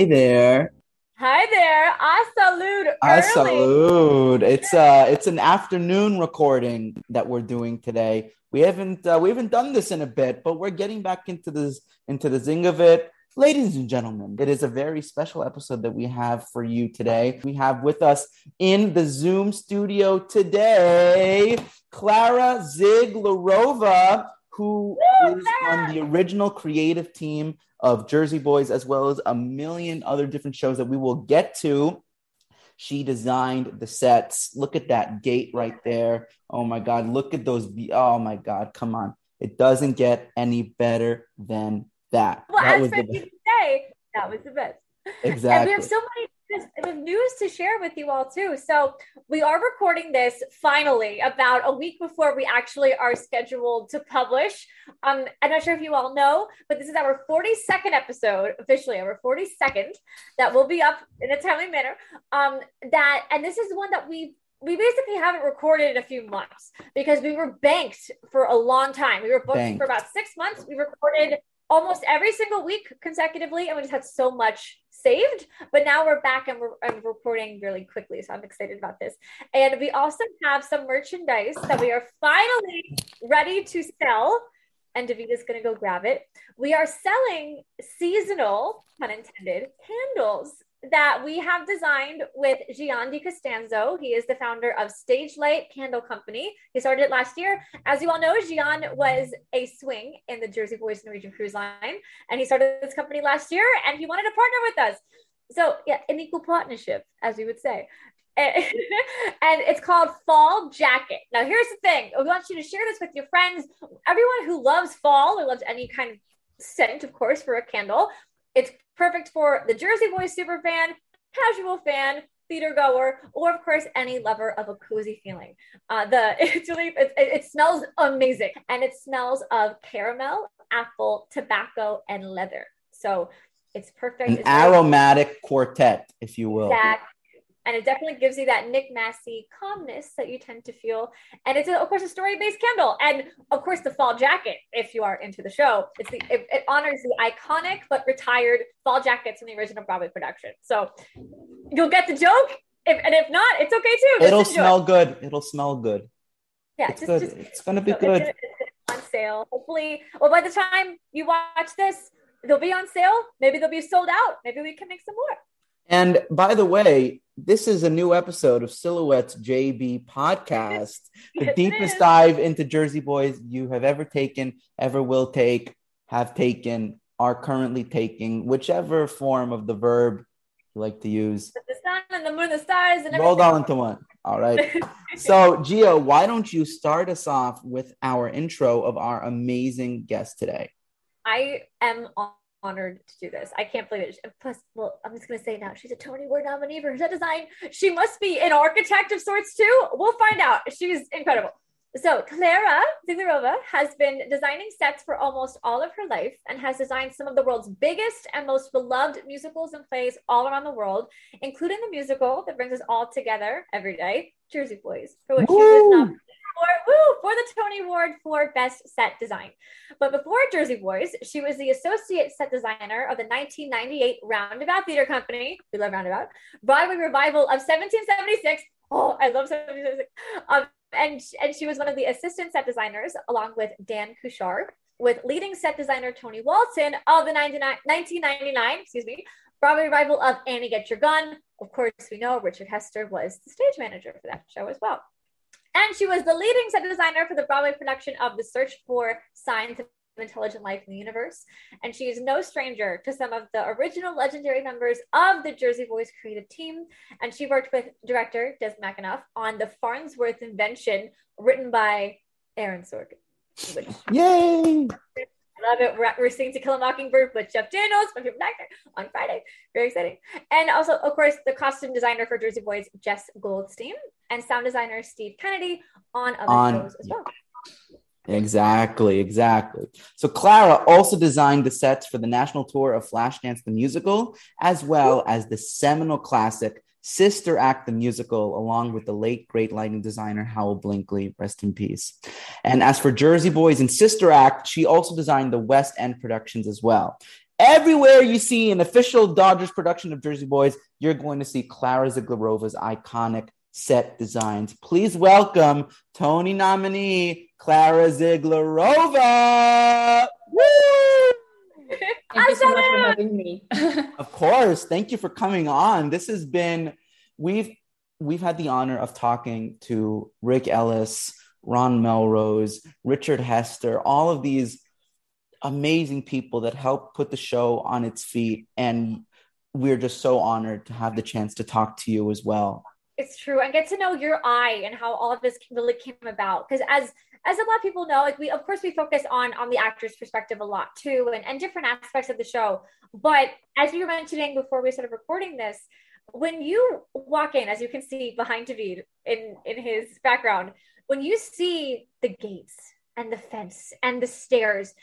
Hi there. Hi there. I salute. I early. salute. It's uh it's an afternoon recording that we're doing today. We haven't uh, we haven't done this in a bit, but we're getting back into this into the zing of it. Ladies and gentlemen, it is a very special episode that we have for you today. We have with us in the Zoom studio today Klara Zieglerova, who is on the original creative team of Jersey Boys, as well as a million other different shows that we will get to. She designed the sets. Look at that gate right there. Oh my God. Look at those. Be- oh my God. Come on. It doesn't get any better than that. Well, that as was for the say, that was the best. Exactly. And we have so many news to share with you all too. So we are recording this finally about a week before we actually are scheduled to publish. Um, I'm not sure if you all know, but this is our 42nd episode, officially our 42nd, that will be up in a timely manner. Um, that and this is one that we we basically haven't recorded in a few months because we were banked for a long time. We were booked Banked. for about six months. We recorded almost every single week consecutively, and we just had so much saved. But now we're back and we're, and recording really quickly, so I'm excited about this. And we also have some merchandise that we are finally ready to sell. And Davita's going to go grab it. We are selling seasonal, pun intended, candles that we have designed with Gian Di Costanzo. He is the founder of Stage Light Candle Company. He started it last year. As you all know, Gian was a swing in the Jersey Boys Norwegian Cruise Line, and he started this company last year, and he wanted to partner with us. So, yeah, an equal partnership, as we would say. and it's called Fall Jacket. Now, here's the thing we want you to share this with your friends. Everyone who loves fall or loves any kind of scent, of course, for a candle. It's perfect for the Jersey Boys super fan, casual fan, theater goer, or of course any lover of a cozy feeling. Uh, the it's really it, it smells amazing, and it smells of caramel, apple, tobacco, and leather. So it's perfect. An It's aromatic quartet, if you will. Exactly. And it definitely gives you that Nick Massi calmness that you tend to feel. And it's, of course, a story based candle. And of course, the fall jacket, if you are into the show, it's the, it, it honors the iconic but retired fall jackets from the original Broadway production. So you'll get the joke. If, and if not, it's okay too. Just It'll smell good. It'll smell good. Yeah, It's good. It's gonna be so good. It's, it's on sale. Hopefully, well, by the time you watch this, they'll be on sale. Maybe they'll be sold out. Maybe we can make some more. And by the way, this is a new episode of Silhouettes JB podcast, the deepest dive into Jersey Boys you have ever taken, ever will take, have taken, are currently taking, whichever form of the verb you like to use. The sun and the moon, the stars, and Rolled all into one. All right. So, Gio, why don't you start us off with our intro of our amazing guest today? I am honored to do this. I can't believe it. Plus, well, I'm just going to say now, she's a Tony Award nominee for her set design. She must be an architect of sorts too. We'll find out. She's incredible. So, Klara Zieglerova has been designing sets for almost all of her life and has designed some of the world's biggest and most beloved musicals and plays all around the world, including the musical that brings us all together every day, Jersey Boys, for which she was For, woo, for the Tony Award for Best Set Design. But before Jersey Boys, she was the associate set designer of the 1998 Roundabout Theater Company. We love Roundabout. Broadway revival of 1776. Oh, I love 1776. Um, and, and she was one of the assistant set designers, along with Dan Couchard, with leading set designer Tony Walton of the 99 1999, excuse me, Broadway revival of Annie Get Your Gun. Of course, we know Richard Hester was the stage manager for that show as well. And she was the leading set designer for the Broadway production of The Search for Signs of Intelligent Life in the Universe. And she is no stranger to some of the original legendary members of the Jersey Boys creative team. And she worked with director Des McAnuff on the Farnsworth invention written by Aaron Sorkin. Yay! Love it. We're, we're seeing To Kill a Mockingbird with Jeff Daniels, my favorite actor, on Friday. Very exciting. And also, of course, the costume designer for Jersey Boys, Jess Goldstein, and sound designer Steve Kennedy on other On- shows as well. Exactly, exactly. So Klara also designed the sets for the national tour of Flashdance the musical, as well as the seminal classic Sister Act the musical, along with the late great lighting designer Howell Binkley, rest in peace. And as for Jersey Boys and Sister Act, she also designed the West End productions as well. everywhere you see an official Dodgers production of Jersey Boys, you're going to see Klara Zieglerova's iconic set designs. Please welcome Tony nominee Clara Zieglerova. Woo! Thank you so much for having me. of course. Thank you for coming on. This has been we've we've had the honor of talking to Rick Elice, Ron Melrose, Richard Hester, all of these amazing people that helped put the show on its feet. And we're just so honored to have the chance to talk to you as well. It's true. And get to know your eye and how all of this really came about. Because as as a lot of people know, like we of course we focus on on the actor's perspective a lot too, and, and different aspects of the show. But as you were mentioning before we started recording this, when you walk in, as you can see behind David in in his background, when you see the gates and the fence and the stairs,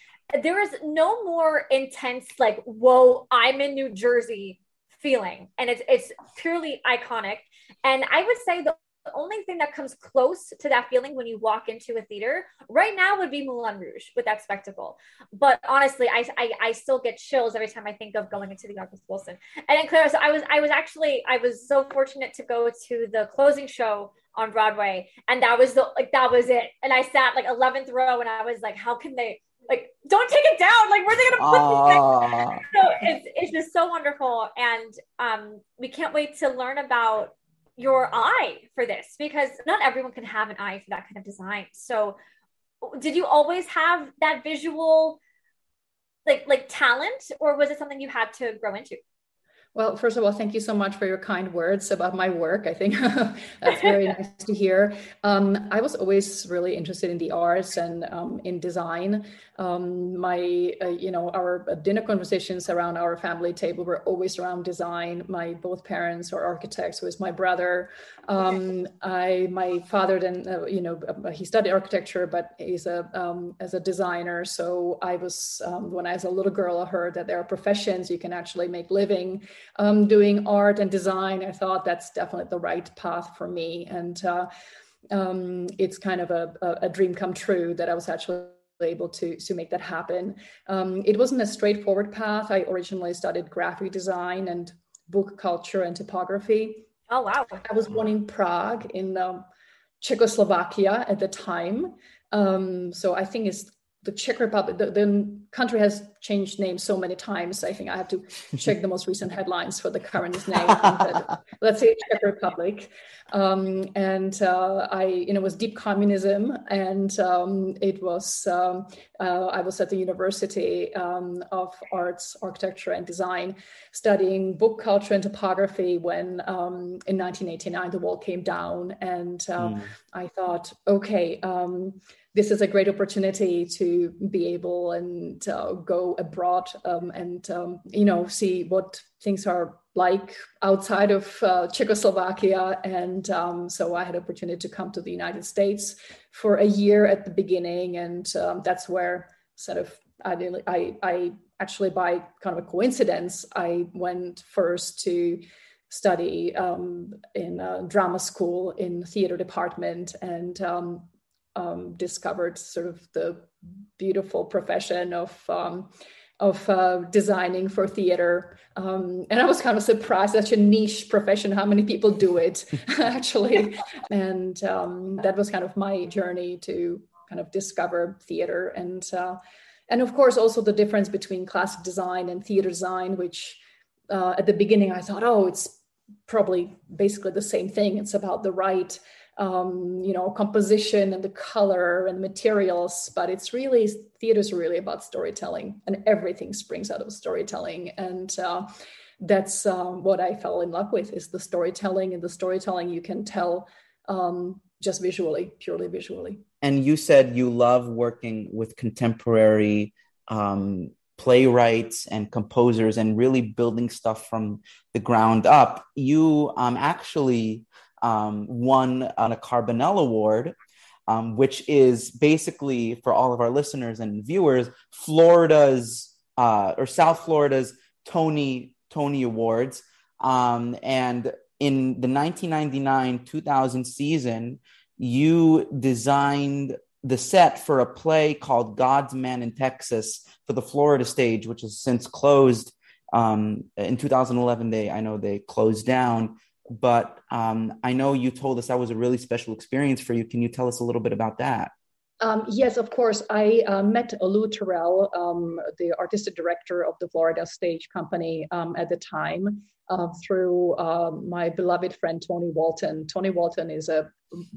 there is no more intense like whoa, I'm in New Jersey feeling, and it's it's purely iconic. And I would say the only thing that comes close to that feeling when you walk into a theater right now would be Moulin Rouge with that spectacle. But honestly, I, I, I still get chills every time I think of going into the August Wilson. And then Klara, so I was I was actually I was so fortunate to go to the closing show on Broadway, and that was the like that was it. And I sat like 11th row, and I was like, how can they? Like, don't take it down. Like, where's they gonna put uh... this? So it's it's just so wonderful, and um, we can't wait to learn about your eye for this because not everyone can have an eye for that kind of design. So did you always have that visual like like talent or was it something you had to grow into? Well, first of all, thank you so much for your kind words about my work. I think that's very nice to hear. Um, I was always really interested in the arts and um, in design. Um, my, uh, you know, our dinner conversations around our family table were always around design. My both parents are architects. Was my brother. Um, I, my father then, uh, you know, uh, he studied architecture, but he's a um, as a designer. So I was um, when I was a little girl, I heard that there are professions you can actually make living um, doing art and design, I thought that's definitely the right path for me. And uh, um, it's kind of a, a, dream come true that I was actually able to to make that happen. Um, it wasn't a straightforward path. I originally studied graphic design and book culture and typography. Oh wow! I was born in Prague in um, Czechoslovakia at the time. Um, so I think it's the Czech Republic, the, the, country has changed names so many times. I think I have to check the most recent headlines for the current name. let's say Czech Republic. Um, and uh, I, you know, it was deep communism, and um, it was. Um, uh, I was at the University um, of Arts, Architecture, and Design, studying book culture and typography When um, in 1989 the wall came down, and mm. I thought, okay um, this is a great opportunity to be able and uh, go abroad um, and um, you know see what things are like outside of uh, Czechoslovakia. And um, so I had opportunity to come to the United States for a year at the beginning, and um, that's where sort of I, I, I actually by kind of a coincidence I went first to study um, in drama school in theater department and um, discovered sort of the beautiful profession of um, of uh, designing for theater. Um, and I was kind of surprised, such a niche profession, how many people do it actually. and um, that was kind of my journey to kind of discover theater. And, uh, and of course, also the difference between classic design and theater design, which uh, at the beginning I thought, oh, it's probably basically the same thing. It's about the right um, you know composition and the color and materials but it's really theater is really about storytelling and everything springs out of storytelling. And uh, that's um, what i fell in love with is the storytelling and the storytelling you can tell um, just visually purely visually. And you said you love working with contemporary um, playwrights and composers and really building stuff from the ground up. You um, actually um, won on a Carbonell Award, um, which is basically for all of our listeners and viewers, Florida's uh, or South Florida's Tony Tony Awards. Um, and in the 1999-2000 season, you designed the set for a play called God's Man in Texas for the Florida stage, which has since closed. Um, in 2011, they I know they closed down, but um, I know you told us that was a really special experience for you. Can you tell us a little bit about that? Um, yes, of course. I uh, met Lou Tyrrell, um, the artistic director of the Florida Stage Company um, at the time, uh, through uh, my beloved friend Tony Walton. Tony Walton is a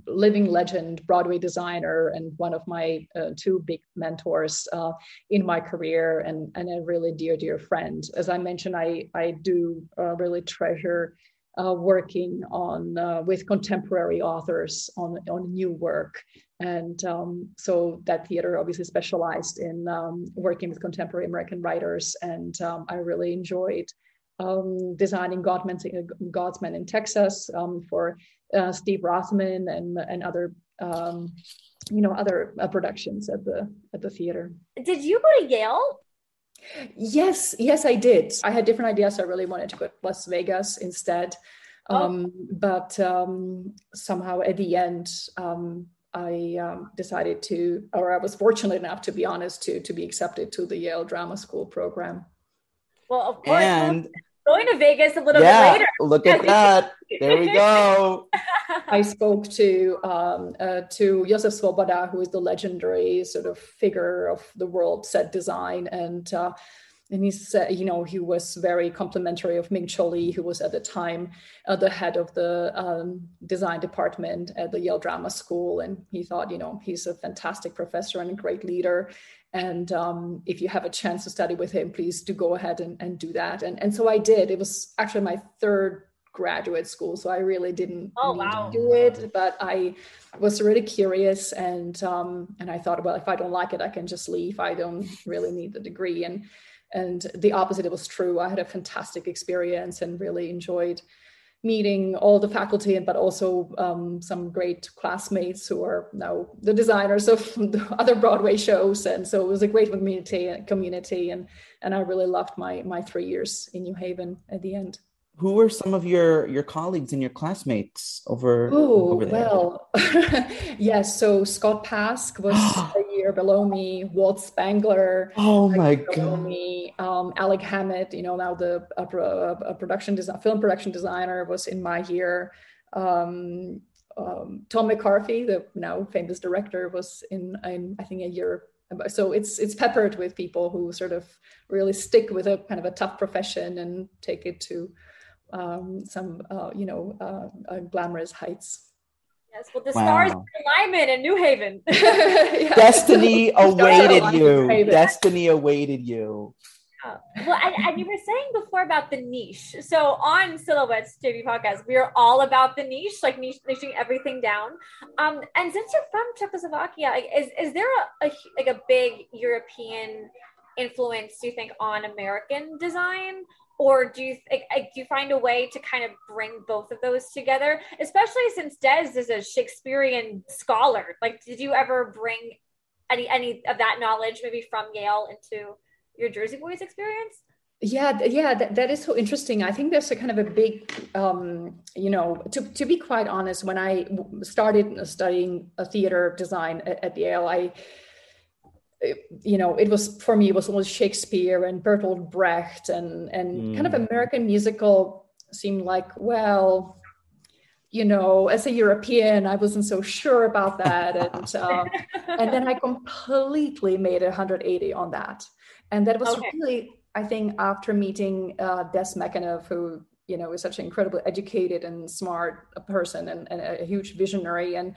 living legend, Broadway designer, and one of my uh, two big mentors uh, in my career, and, and a really dear, dear friend. As I mentioned, I, I do uh, really treasure uh, working on uh, with contemporary authors on on new work, and um, so that theater obviously specialized in um, working with contemporary American writers, and um, I really enjoyed um, designing Godman, God's Men in Texas um, for uh, Steve Rothman and and other um, you know other uh, productions at the at the theater. Did you go to Yale? Yes, yes, I did. I had different ideas. I really wanted to go to Las Vegas instead. Oh. Um, but um, somehow at the end, um, I um, decided to, or I was fortunate enough, to be honest, to to be accepted to the Yale Drama School program. Well, of course. And going to Vegas a little yeah, bit later. Look at that. There we go. I spoke to um, uh, to Josef Svoboda, who is the legendary sort of figure of the world set design, and uh, and he said, you know, he was very complimentary of Ming Cho Lee, who was at the time uh, the head of the um, design department at the Yale Drama School, and he thought, you know, he's a fantastic professor and a great leader, and um, if you have a chance to study with him, please do go ahead and, and do that. And and so I did. It was actually my third graduate school so i really didn't oh, wow. do it but i was really curious and um, and i thought well if i don't like it i can just leave i don't really need the degree and and the opposite it was true i had a fantastic experience and really enjoyed meeting all the faculty but also um, some great classmates who are now the designers of the other broadway shows and so it was a great community community and and i really loved my my three years in new haven at the end who were some of your your colleagues and your classmates over, there? Well, yes. So Scott Pask was year below me. Walt Spangler. Oh my god. Me. Um, Alec Hammett. You know now the a, a production design, film production designer was in my year. Um, um, Tom McCarthy, the now famous director, was in, in I think a year so it's it's peppered with people who sort of really stick with a kind of a tough profession and take it to um, some, uh, you know, uh, uh, glamorous heights. Yes, well, the wow. stars alignment in New Haven. yeah. Destiny awaited you. Destiny awaited you. Well, and, and, you were saying before about the niche. So on Silhouettes JB podcast, we are all about the niche, like niche, niching everything down. Um, and since you're from Czechoslovakia, is is there a, a like a big European influence? Do you think on American design? Or do you th- do you find a way to kind of bring both of those together? Especially since des is a shakespearean scholar. Like did you ever bring any any of that knowledge maybe from yale into your jersey boys experience? Yeah yeah that, that is so interesting. I think there's a kind of a big um, you know to, to be quite honest when i started studying a theater design at, at yale i you know, it was for me, it was almost Shakespeare and Bertolt Brecht and and mm. kind of mm. American musical seemed like, well, you know, as a European, I wasn't so sure about that, and uh, and then I completely made a 180 on that, and that was okay. really, I think, after meeting uh, Des McAnuff, who you know is such an incredibly educated and smart person and, and a huge visionary, and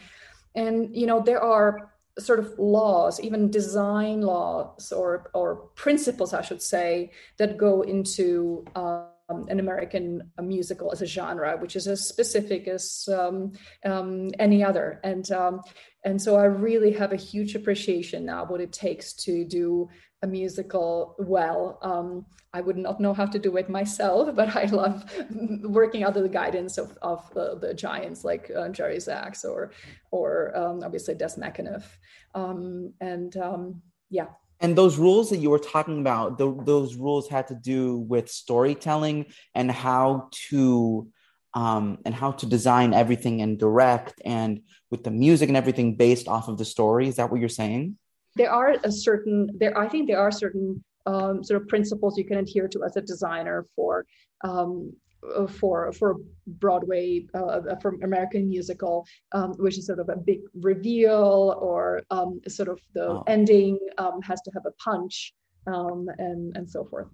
and you know there are sort of laws, even design laws or or principles, I should say, that go into um, an American musical as a genre, which is as specific as um, um, any other. And um, and so I really have a huge appreciation now what it takes to do a musical well. Um, I would not know how to do it myself, but I love working under the guidance of, of the, the giants like uh, Jerry Zaks or, or um, obviously Des McAnuff. Um, and um, yeah. And those rules that you were talking about, the, those rules had to do with storytelling and how to um, and how to design everything and direct and with the music and everything based off of the story. Is that what you're saying? There are a certain there. I think there are certain um, sort of principles you can adhere to as a designer for um, for for Broadway uh, for American musical, um, which is sort of a big reveal or um, sort of the oh. ending um, has to have a punch um, and and so forth.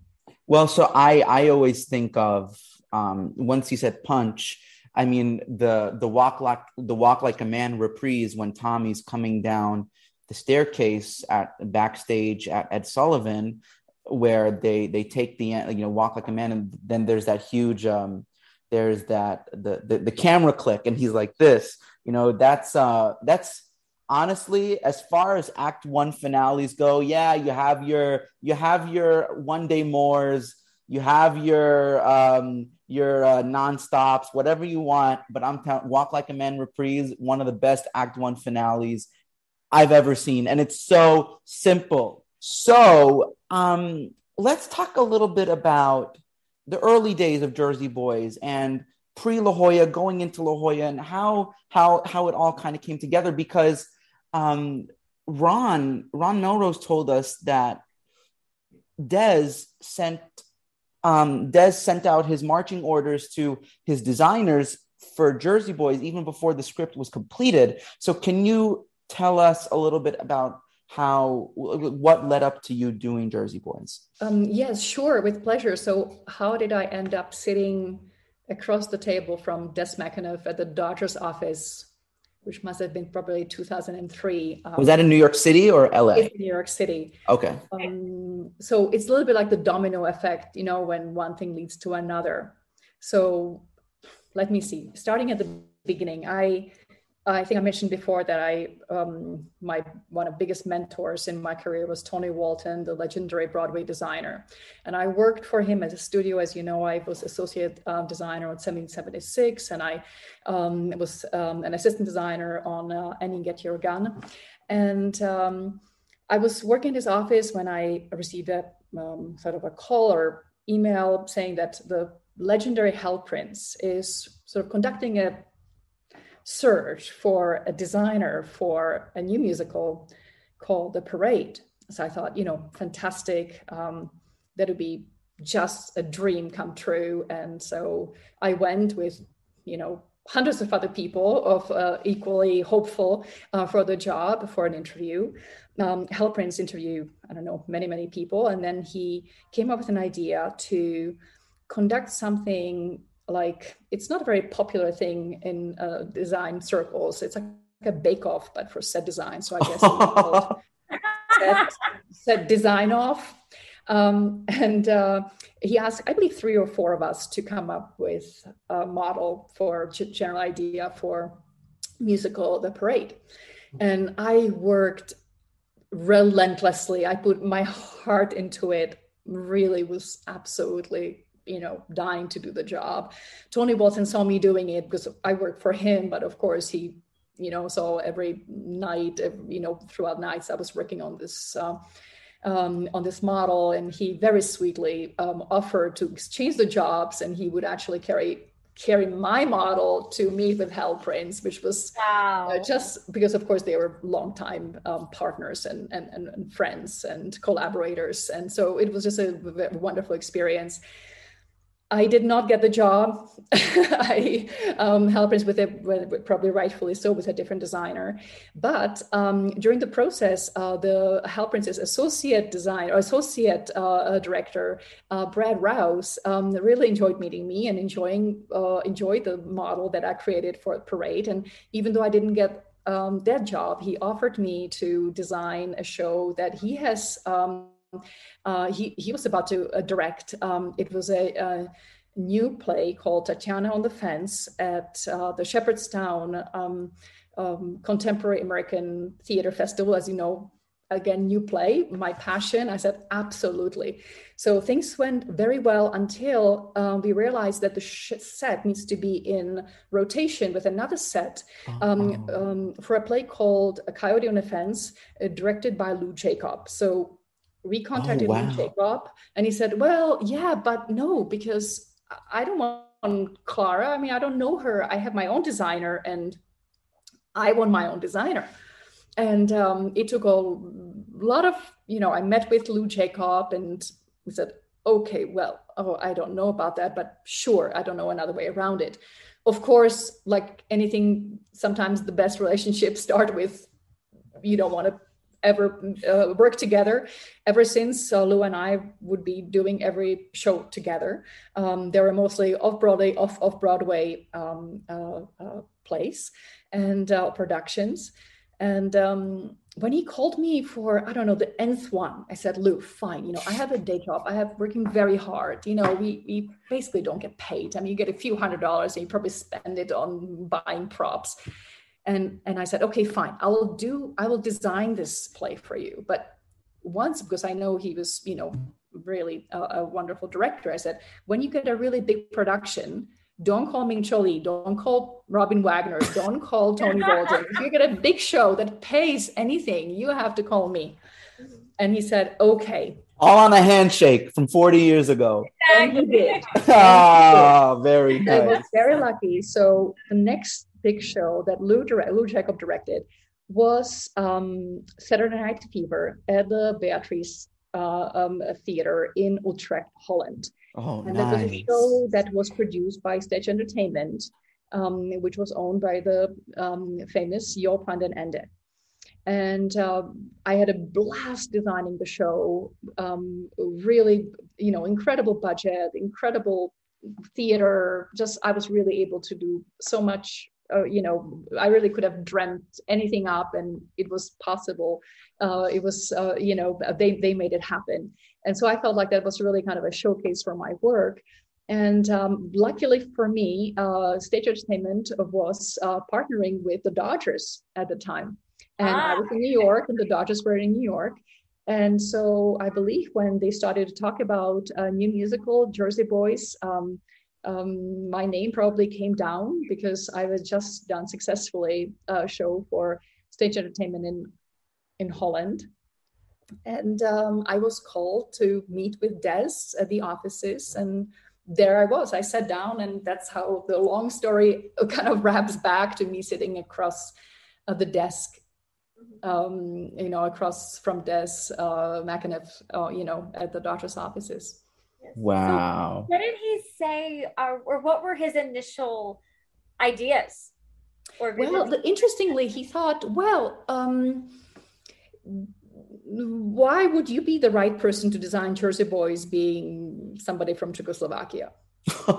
Well, so I I always think of um, once you said punch. I mean the the walk like the walk like a man reprise when Tommy's coming down the staircase at backstage at Ed Sullivan where they they take the you know walk like a man and then there's that huge um there's that the the, the camera click and he's like this you know that's uh that's honestly as far as act one finales go yeah you have your you have your one day mores you have your um your uh, non-stops whatever you want but i'm telling walk like a man reprise one of the best act one finales i've ever seen and it's so simple so um, let's talk a little bit about the early days of Jersey Boys and pre La Jolla, going into La Jolla, and how how how it all kind of came together. Because um, Ron Ron Melrose told us that Des sent um, Des sent out his marching orders to his designers for Jersey Boys even before the script was completed. So, can you tell us a little bit about how what led up to you doing jersey boys um, yes sure with pleasure so how did i end up sitting across the table from des mcanuff at the dodgers office which must have been probably 2003 um, was that in new york city or la it's new york city. Okay. Um, so it's a little bit like the domino effect you know when one thing leads to another. So let me see. Starting at the beginning i I think I mentioned before that I um, my one of biggest mentors in my career was Tony Walton, the legendary Broadway designer, and I worked for him at a studio. As you know, I was associate um, designer on 1776, and I um, was um, an assistant designer on uh, Get Your Gun, and um, I was working in his office when I received a um, sort of a call or email saying that the legendary Hal Prince is sort of conducting a search for a designer for a new musical called The Parade. So I thought, you know, fantastic. Um, that would be just a dream come true. And so I went with, you know, hundreds of other people of uh, equally hopeful uh, for the job for an interview. Um, Prince interviewed, I don't know, many, many people. And then he came up with an idea to conduct something like it's not a very popular thing in uh, design circles. It's like a bake off, but for set design. So I guess set, set design off. Um, and uh, he asked, I believe, three or four of us to come up with a model for general idea for musical The Parade. And I worked relentlessly. I put my heart into it. Really was absolutely you know dying to do the job tony walton saw me doing it because i worked for him but of course he you know so every night you know throughout nights i was working on this uh, um, on this model and he very sweetly um, offered to exchange the jobs and he would actually carry carry my model to meet with Hal Prince, which was wow. uh, just because, of course, they were longtime um, partners and, and, and, friends and collaborators. And so it was just a wonderful experience. I did not get the job. I um, helped with it, probably rightfully so, with a different designer. But um, during the process, uh, the Hal Prince's associate designer, or associate uh, director, uh, Brad Rouse, um, really enjoyed meeting me and enjoying uh, enjoyed the model that I created for Parade. And even though I didn't get um, that job, he offered me to design a show that he has um, uh, he, he was about to uh, direct. Um, it was a, a, new play called Tatiana on the Fence at uh, the Shepherdstown um, um, Contemporary American Theater Festival. As you know, again, new play, my passion. I said, absolutely. So things went very well until um, we realized that the set needs to be in rotation with another set um, oh. um, for a play called A Coyote on a Fence, uh, directed by Lou Jacob. So we contacted oh, wow. Jacob and he said, Well, yeah, but no, because I don't want Klara. I mean, I don't know her. I have my own designer, and I want my own designer. And um, it took a lot of, you know, I met with Lou Jacob and we said, okay, well, oh, I don't know about that, but sure, I don't know another way around it. Of course, like anything, sometimes the best relationships start with you don't want to ever uh, work together. Ever since uh, Lou and I would be doing every show together. Um, they were mostly off Broadway, off off Broadway um, uh, uh, plays and uh, productions. And um, when he called me for I don't know the nth one, I said, Lou, fine. You know, I have a day job. I have working very hard. You know, we we basically don't get paid. I mean, you get a few hundred dollars and you probably spend it on buying props and and i said okay fine i will do i will design this play for you but once because i know he was you know really a, a wonderful director i said when you get a really big production don't call Ming Cho Lee, don't call Robin Wagner, don't call Tony Walton. if you get a big show that pays anything, you have to call me. And he said, okay. All on a handshake from 40 years ago. And he did. ah, very nice. I was very lucky. So the next big show that Lou, direct, Lou Jacob directed was um, Saturday Night Fever at the Beatrix uh, um, Theater in Utrecht, Holland. Oh, and nice. that was a show that was produced by Stage Entertainment, um, which was owned by the um, famous Joop van den Ende. And uh, I had a blast designing the show. Um, really, you know, incredible budget, incredible theater. Just I was really able to do so much uh, you know, I really could have dreamt anything up, and it was possible. Uh, it was, uh, you know, they they made it happen, and so I felt like that was really kind of a showcase for my work. And um, luckily for me, uh, Stage Entertainment was uh, partnering with the Dodgers at the time, and ah. I was in New York, and the Dodgers were in New York. And so I believe when they started to talk about a new musical, Jersey Boys, um, um, my name probably came down because I was just done successfully a show for stage entertainment in in Holland, and um, I was called to meet with Des at the offices, and there I was. I sat down, and that's how the long story kind of wraps back to me sitting across uh, the desk. Um, you know, across from Des uh, McAnuff, uh, you know, at the Dodgers' offices. Wow. So what did he say, or, or what were his initial ideas? Or well, the, interestingly, he thought, well, um, why would you be the right person to design Jersey Boys being somebody from Czechoslovakia?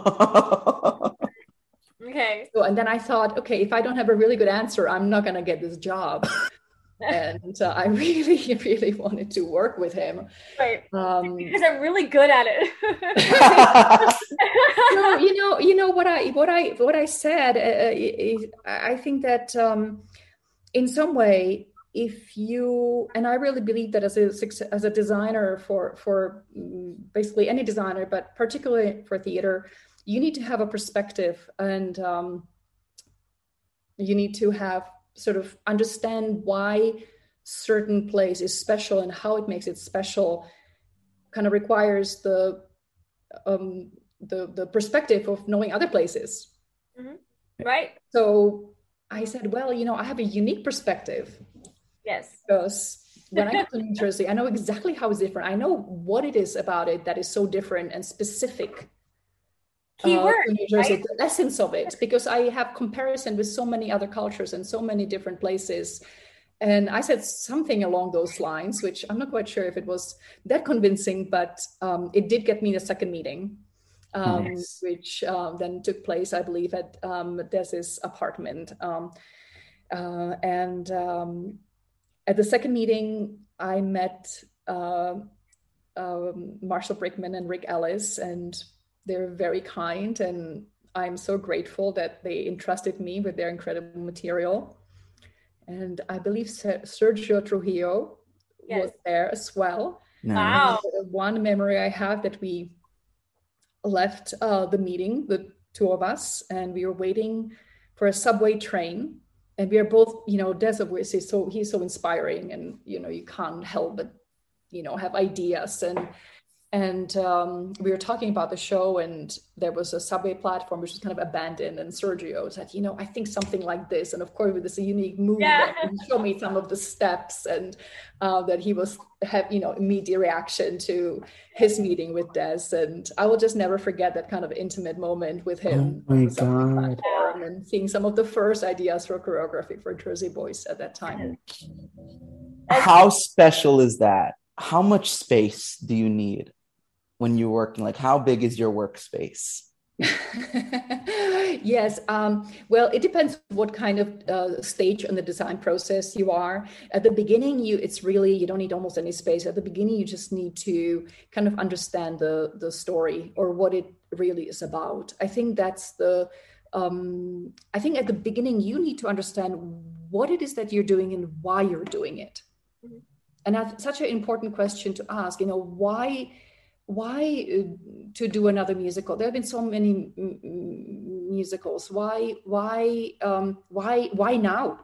okay. So, and then I thought, okay, if I don't have a really good answer, I'm not going to get this job and uh, I really, really wanted to work with him. Right. Um, because I'm really good at it. no, you know, you know what I what I what I said. Uh, uh I think that um, in some way, if you and I really believe that as a as a designer for for mm, basically any designer, but particularly for theater, you need to have a perspective and um, you need to have sort of understand why certain place is special and how it makes it special kind of requires the um, the the perspective of knowing other places. Mm-hmm. right. So i said well you know i have a unique perspective. Yes. Because when i go to new jersey i know exactly how it's different. I know what it is about it that is so different and specific keyword uh, New Jersey, right? the essence of it, because I have comparison with so many other cultures and so many different places. And I said something along those lines, which I'm not quite sure if it was that convincing, but um, it did get me a second meeting, um, nice. which um, then took place, I believe, at um, Des's apartment. Um, uh, and um, at the second meeting, I met uh, Marshall Brickman and Rick Elice, and they're very kind and I'm so grateful that they entrusted me with their incredible material. And I believe Sergio Trujillo yes. was there as well. Wow. One memory I have that we left uh, the meeting, the two of us, and we were waiting for a subway train. And we are both, you know, Des is so he's so inspiring, and you know, you can't help but, you know, have ideas. And and um, we were talking about the show and there was a subway platform which was kind of abandoned and sergio said you know i think something like this and of course with this unique move yeah. show me some of the steps and uh, that he was have you know immediate reaction to his meeting with des. And i will just never forget that kind of intimate moment with him. Oh my god. and seeing some of the first ideas for choreography for jersey boys at that time. How special is that? How much space do you need when you're working? Like, how big is your workspace? yes. Um, well, it depends what kind of uh, stage in the design process you are. At the beginning, you it's really you don't need almost any space. At the beginning, you just need to kind of understand the the story or what it really is about. I think that's the. Um, I think at the beginning, you need to understand what it is that you're doing and why you're doing it. Mm-hmm. And that's such an important question to ask. You know, why why uh, to do another musical? There have been so many m- musicals. Why why um, why why now?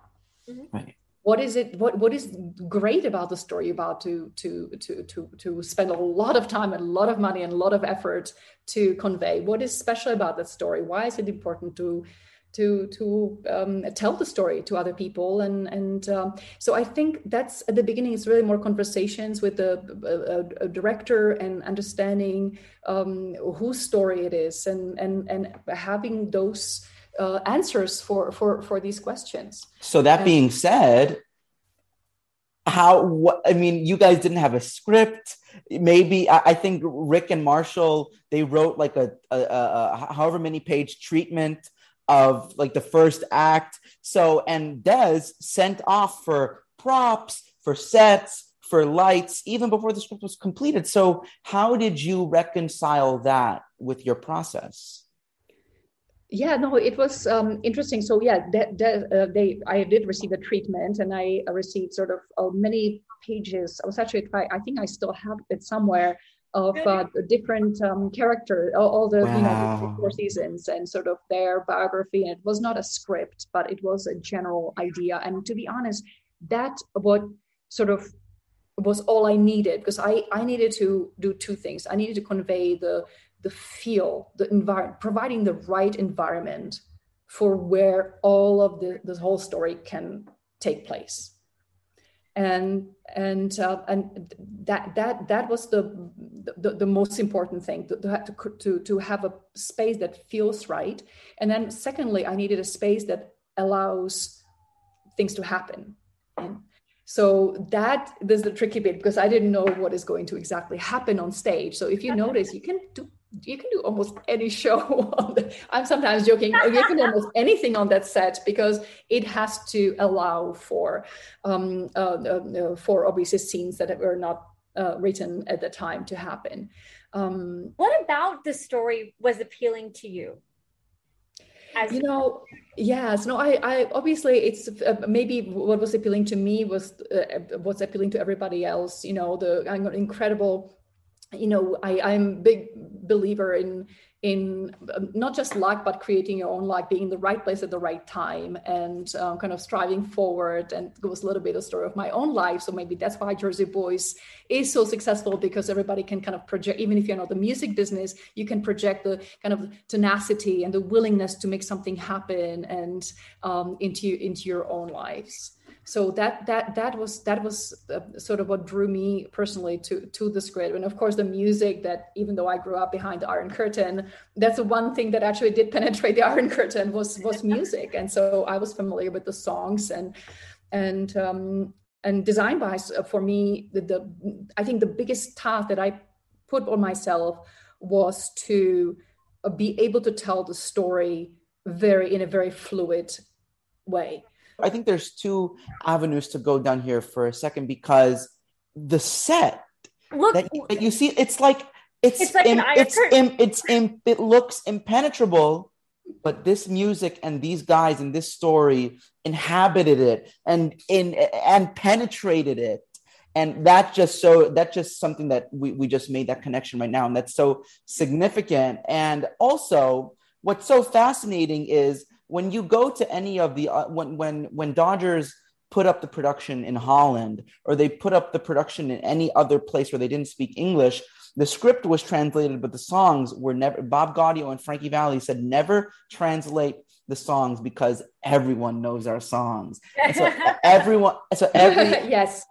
Mm-hmm. right. what is it what what is great about the story about to to to to to spend a lot of time and a lot of money and a lot of effort to convey? What is special about that story? Why is it important to to to um, tell the story to other people and and um, so I think that's at the beginning it's really more conversations with the director and understanding um, whose story it is and and and having those uh, answers for for for these questions. So that and, being said, how what I mean, you guys didn't have a script. Maybe I, I think Rick and Marshall they wrote like a, a, a however many page treatment of like the first act. So, and Des sent off for props, for sets, for lights, even before the script was completed. So, how did you reconcile that with your process? Yeah, no, it was um, interesting. So yeah, de- de- uh, they I did receive a treatment, and I received sort of uh, many pages. I was actually I think I still have it somewhere of uh, different um, character, all, all the wow. you know the four seasons, and sort of their biography. And it was not a script, but it was a general idea. And to be honest, that what sort of was all I needed because I I needed to do two things. I needed to convey the the feel, the environment, providing the right environment for where all of the this whole story can take place and and uh, and that that that was the the, the most important thing to, to, to to have a space that feels right. And then secondly i needed a space that allows things to happen. And so that is the tricky bit because i didn't know what is going to exactly happen on stage. So if you notice you can do you can do almost any show the, i'm sometimes joking you can do almost anything on that set because it has to allow for um, uh, uh, for obviously scenes that were not uh, written at the time to happen. Um, what about the story was appealing to you? As- you know yes. No i i obviously it's uh, maybe what was appealing to me was uh, what's appealing to everybody else you know the I'm an incredible you know I, i'm big believer in in um, not just luck but creating your own luck being in the right place at the right time and um, kind of striving forward. And it was a little bit of story of my own life. So maybe that's why jersey boys is so successful because everybody can kind of project even if you're not the music business you can project the kind of tenacity and the willingness to make something happen and um, into into your own lives so that that that was that was uh, sort of what drew me personally to to the script. And of course the music that even though i grew up behind the iron curtain that's the one thing that actually did penetrate the iron curtain was was music. And so i was familiar with the songs and and um and design by for me the, the i think the biggest task that i put on myself was to uh, be able to tell the story very in a very fluid way I think there's two avenues to go down here for a second because the set Look, that, you, that you see, it's like it's it's like it's it's it looks impenetrable, but this music and these guys and this story inhabited it and in and penetrated it. And that just so that's just something that we, we just made that connection right now and that's so significant. And also what's so fascinating is when you go to any of the uh, when when when Dodgers put up the production in Holland or they put up the production in any other place where they didn't speak English, the script was translated, but the songs were never. Bob Gaudio and Frankie Valli said never translate the songs because everyone knows our songs. And so everyone, so every yes,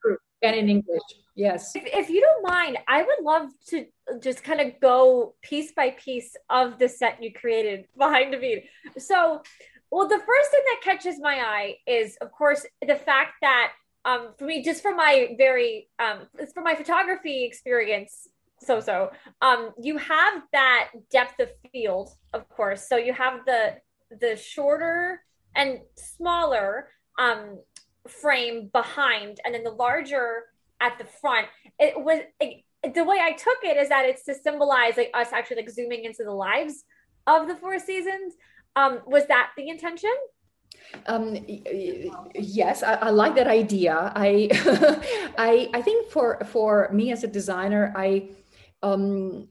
true, and in English, yes. If, if you don't mind, I would love to just kind of go piece by piece of the set you created behind David. So, well, the first thing that catches my eye is, of course, the fact that um, for me, just from my very, um, from my photography experience, so so, um, you have that depth of field, of course. So you have the the shorter and smaller um frame behind, and then the larger at the front. It was it, the way I took it is that it's to symbolize like us actually like zooming into the lives of the four seasons. Um, was that the intention? Um, yes, I, I, like that idea. I, I, I think for for me as a designer, I, um,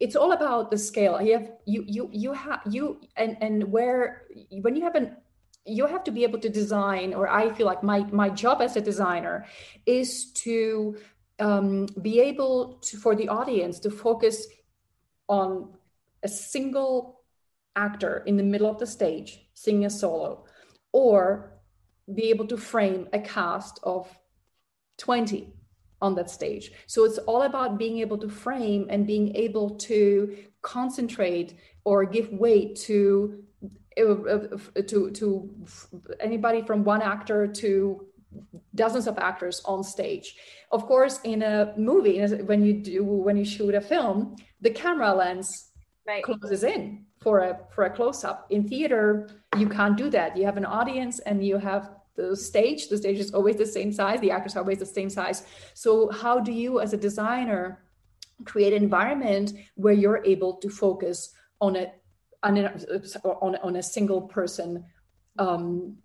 it's all about the scale. You have you you you have you and and where when you have an you have to be able to design, or I feel like my my job as a designer is to um, be able to for the audience to focus on a single actor in the middle of the stage singing a solo or be able to frame a cast of 20 on that stage. So it's all about being able to frame and being able to concentrate or give weight to Uh, uh, to to anybody from one actor to dozens of actors on stage. Of course, in a movie, when you do when you shoot a film, the camera lens right. closes in for a for a close up. In theater, you can't do that. You have an audience and you have the stage. The stage is always the same size. The actors are always the same size. So how do you, as a designer, create an environment where you're able to focus on a on on a single person um,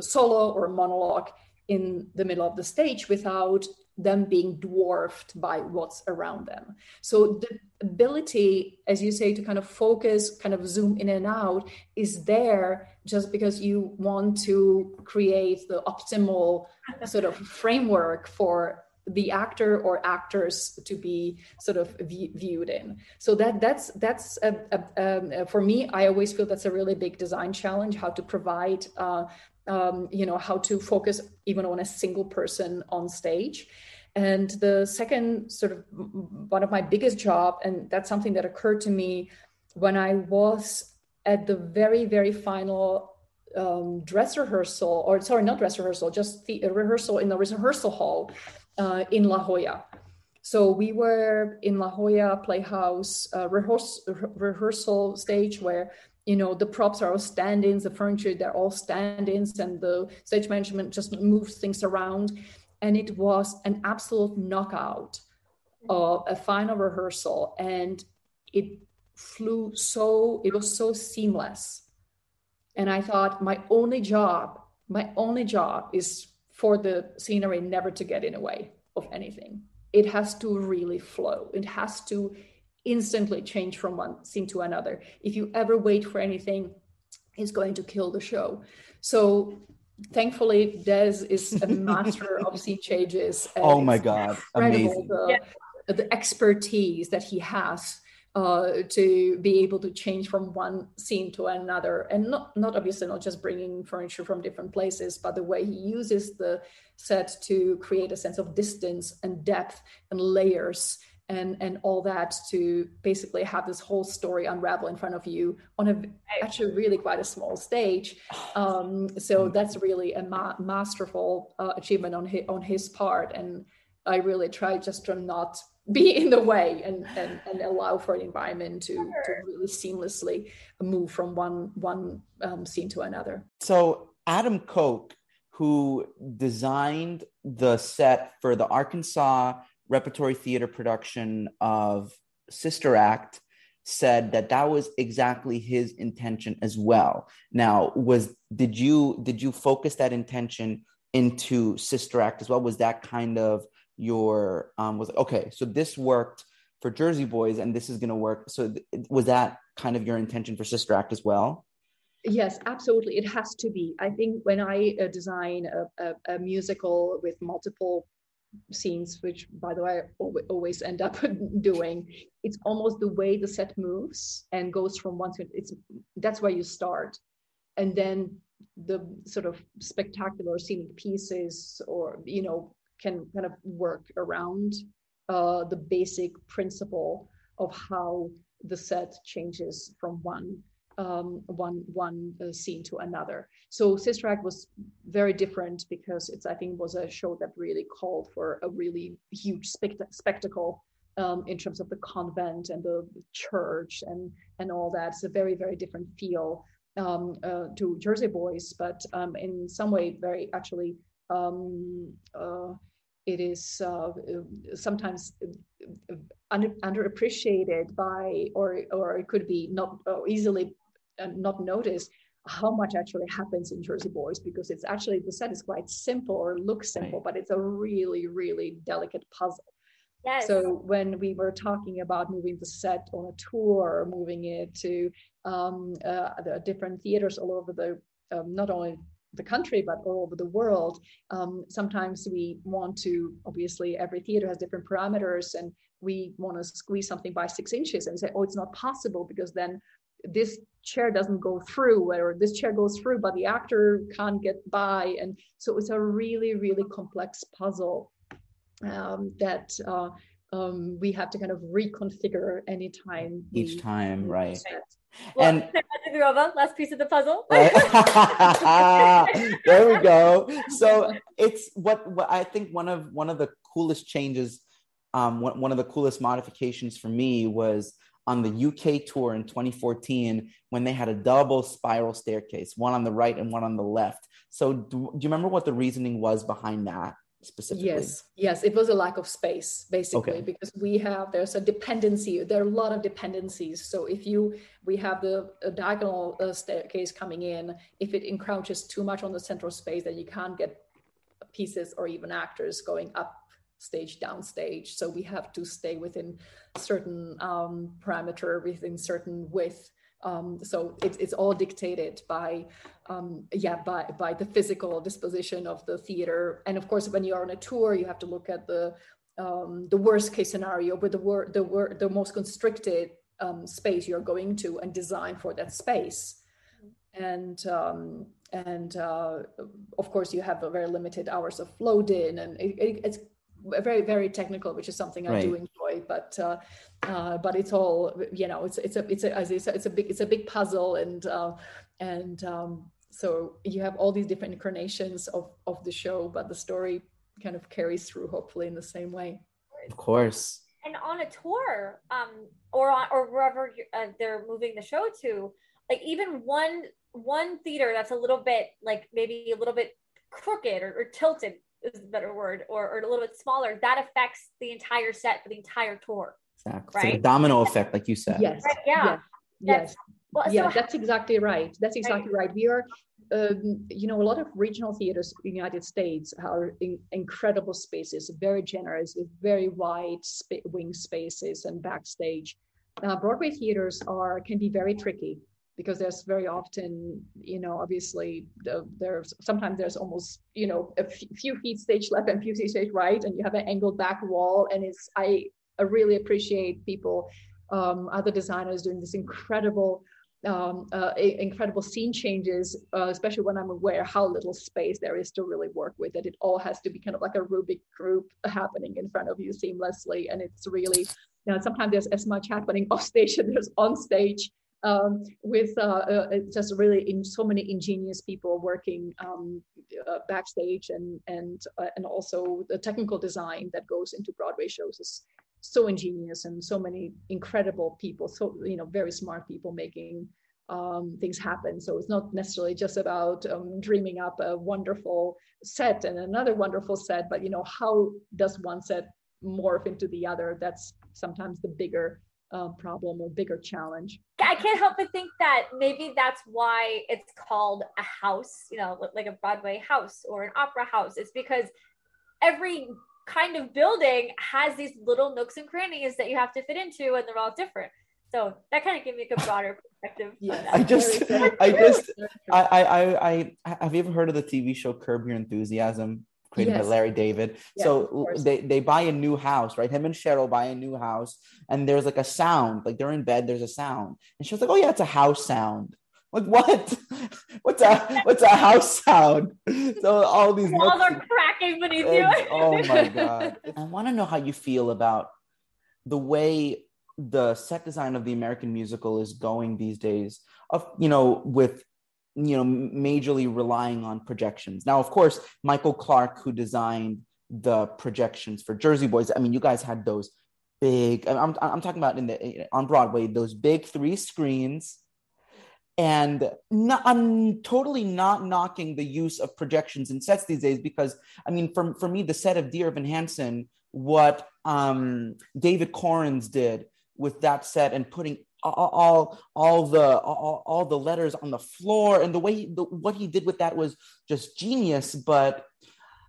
solo or monologue in the middle of the stage without them being dwarfed by what's around them. So the ability, as you say, to kind of focus, kind of zoom in and out is there just because you want to create the optimal sort of framework for the actor or actors to be sort of viewed in. So that that's that's a, a, um, for me i always feel that's a really big design challenge how to provide uh, um, you know how to focus even on a single person on stage. And the second sort of one of my biggest job and that's something that occurred to me when i was at the very very final um, dress rehearsal or sorry not dress rehearsal just the rehearsal in the rehearsal hall uh, in la jolla. So we were in la jolla playhouse uh, rehearsal, rehearsal stage where you know the props are all stand-ins the furniture they're all stand-ins and the stage management just moves things around. And it was an absolute knockout of a final rehearsal and it flew so it was so seamless. And i thought my only job my only job is for the scenery never to get in the way of anything it has to really flow it has to instantly change from one scene to another. If you ever wait for anything, it's going to kill the show. So thankfully, Des is a master of scene changes. Oh my God. Amazing. The, yeah. the expertise that he has uh, to be able to change from one scene to another. And not not obviously not just bringing furniture from different places but the way he uses the set to create a sense of distance and depth and layers and and all that to basically have this whole story unravel in front of you on a actually really quite a small stage. Um, so that's really a ma- masterful uh, achievement on his, on his part. And i really try just to not be in the way and and, and allow for an environment to, to really seamlessly move from one one um, scene to another so adam koch who designed the set for the arkansas repertory theater production of Sister Act said that that was exactly his intention as well. Now, was did you did you focus that intention into Sister Act as well? Was that kind of your um was okay, so this worked for Jersey Boys and this is going to work. So th- was that kind of your intention for Sister Act as well? Yes, absolutely. It has to be. I think when I uh, design a, a, a, musical with multiple scenes, which by the way, I always end up doing, it's almost the way the set moves and goes from one to it's that's where you start, and then the sort of spectacular scenic pieces, or you know, can kind of work around uh, the basic principle of how the set changes from one um, one one uh, scene to another. So Sister Act was very different because it's I think was a show that really called for a really huge spect- spectacle um, in terms of the convent and the church and and all that. It's a very very different feel um, uh, to Jersey Boys, but um, in some way very actually. Um, uh, it is uh, sometimes under, underappreciated by, or or it could be not uh, easily and not noticed how much actually happens in Jersey Boys because it's actually the set is quite simple or looks simple, right. but it's a really, really delicate puzzle. Yes. So when we were talking about moving the set on a tour, moving it to um, uh, the different theaters all over the um, not only the country but all over the world, um, sometimes we want to obviously every theater has different parameters and we want to squeeze something by six inches and say, oh, it's not possible because then this chair doesn't go through or this chair goes through but the actor can't get by. And so it's a really really complex puzzle um, that uh, um, we have to kind of reconfigure anytime each time right well, and last piece of the puzzle. there we go. So it's what, what I think one of one of the coolest changes, um, one, one of the coolest modifications for me was on the UK tour in 2014 when they had a double spiral staircase, one on the right and one on the left. So, do, do you remember what the reasoning was behind that? Specifically? Yes, yes, it was a lack of space basically okay. because we have there's a dependency. There are a lot of dependencies. So if you we have the diagonal uh, staircase coming in, if it encroaches too much on the central space, then you can't get pieces or even actors going up stage downstage so we have to stay within certain um, parameter within certain width um, so it's, it's all dictated by um, yeah by, by the physical disposition of the theater. And of course when you're on a tour you have to look at the um, the worst case scenario but the wor- the wor- the most constricted um, space you're going to and design for that space. And um, and uh, of course you have a very limited hours of load in and it, it, it's very very technical which is something i right. do enjoy but uh, uh, but it's all you know it's it's a it's a it's a, it's a big it's a big puzzle and uh, and um, so you have all these different incarnations of of the show but the story kind of carries through hopefully in the same way of course and on a tour um or on, or wherever uh, they're moving the show to like even one one theater that's a little bit like maybe a little bit crooked or, or tilted is a better word, or, or a little bit smaller, that affects the entire set for the entire tour. Exactly. Right? domino effect, like you said. Yes. Right, yeah. Yes. yes. Well, yeah, so that's exactly right. That's exactly right. right. We are, um, you know, a lot of regional theaters in the United States are in incredible spaces, very generous with very wide sp- wing spaces and backstage. Uh, Broadway theaters are can be very tricky because there's very often you know obviously the, there's sometimes there's almost you know a few feet stage left and few feet stage right and you have an angled back wall and it's i, I really appreciate people um, other designers doing this incredible um, uh, incredible scene changes, uh, especially when I'm aware how little space there is to really work with it. It all has to be kind of like a Rubik group happening in front of you seamlessly. And it's really, you know, sometimes there's as much happening off stage as there's on stage um, with uh, uh, just really in so many ingenious people working um, uh, backstage and and uh, and also the technical design that goes into Broadway shows is so ingenious and so many incredible people, so you know very smart people making um, things happen. So it's not necessarily just about um, dreaming up a wonderful set and another wonderful set, but you know how does one set morph into the other? That's sometimes the bigger uh, problem or bigger challenge. I can't help but think that maybe that's why it's called a house, you know, like a Broadway house or an opera house. It's because every kind of building has these little nooks and crannies that you have to fit into, and they're all different. So that kind of gave me a broader perspective. Yes. I just, I just, I, I, I, I, have you ever heard of the TV show Curb Your Enthusiasm, created Yes. by Larry David? Yeah, so they, they buy a new house, right? Him and Cheryl buy a new house, and there's like a sound, like they're in bed, there's a sound, and she was like, "Oh yeah, it's a house sound." Like what? What's a what's a house sound? So all these Walls are cracking beneath you. oh my god! I want to know how you feel about the way the set design of the American musical is going these days. Of you know, with you know, majorly relying on projections. Now, of course, Michael Clark, who designed the projections for Jersey Boys. I mean, you guys had those big. I'm I'm talking about in the on Broadway, those big three screens. And not, I'm totally not knocking the use of projections in sets these days because I mean, for, for me, the set of Dear Evan Hansen, what um, David Korins did with that set and putting all all, the all, all the letters on the floor and the way he, the, what he did with that was just genius. But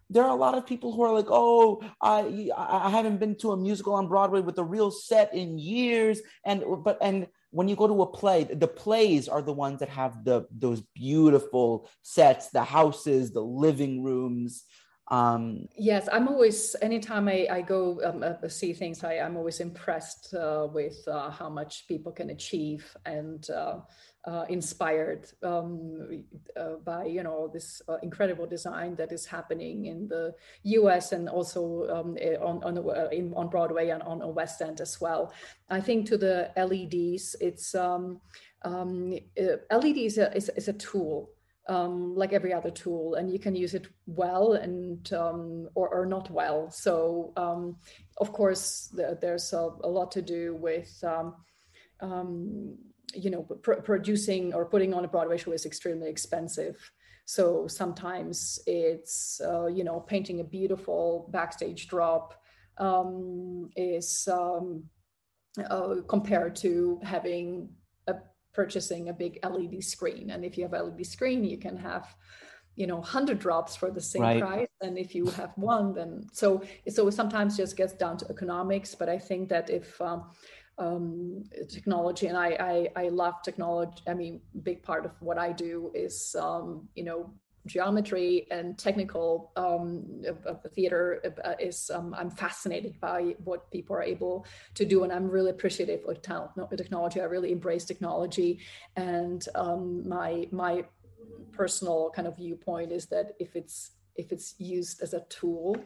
there are a lot of people who are like, oh, I I haven't been to a musical on Broadway with a real set in years, and but and when you go to a play, the plays are the ones that have the those beautiful sets, the houses, the living rooms. Um, Yes, I'm always, anytime I, I go um, uh, see things, I, I'm always impressed uh, with uh, how much people can achieve and uh, uh, inspired um, uh, by, you know, this uh, incredible design that is happening in the US and also um, eh, on, on, the, uh, in, on Broadway and on West End as well. I think to the LEDs, it's, um, um, uh, LED is a, is, is a tool um, like every other tool, and you can use it well and um, or, or not well. So um, of course, the, there's a, a, lot to do with um, um, you know pr- producing or putting on a Broadway show is extremely expensive. So sometimes it's uh, you know painting a beautiful backstage drop um, is uh, compared to having purchasing a big LED screen. And if you have LED screen, you can have, you know, 100 drops for the same Right. price. And if you have one, then so so sometimes just gets down to economics. But I think that if um, um, technology, and I, I I love technology. I mean, big part of what I do is um, you know geometry and technical um, of, the theater uh, is um, I'm fascinated by what people are able to do, and I'm really appreciative of talent, no, technology. I really embrace technology, and um, my my personal kind of viewpoint is that if it's if it's used as a tool,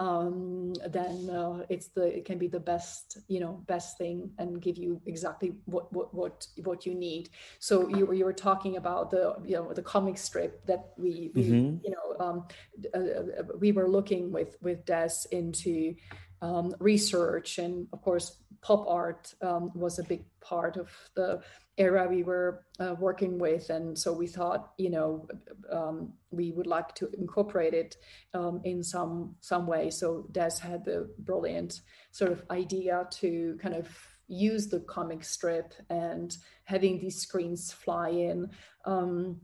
um, then uh, it's the it can be the best you know best thing and give you exactly what what what what you need. So you were you were talking about the you know the comic strip that we, we Mhm. you know um, uh, we were looking with with Des into um, research and of course pop art um, was a big part of the era we were uh, working with and so we thought you know um, we would like to incorporate it um, in some some way. So des had the brilliant sort of idea to kind of use the comic strip and having these screens fly in um,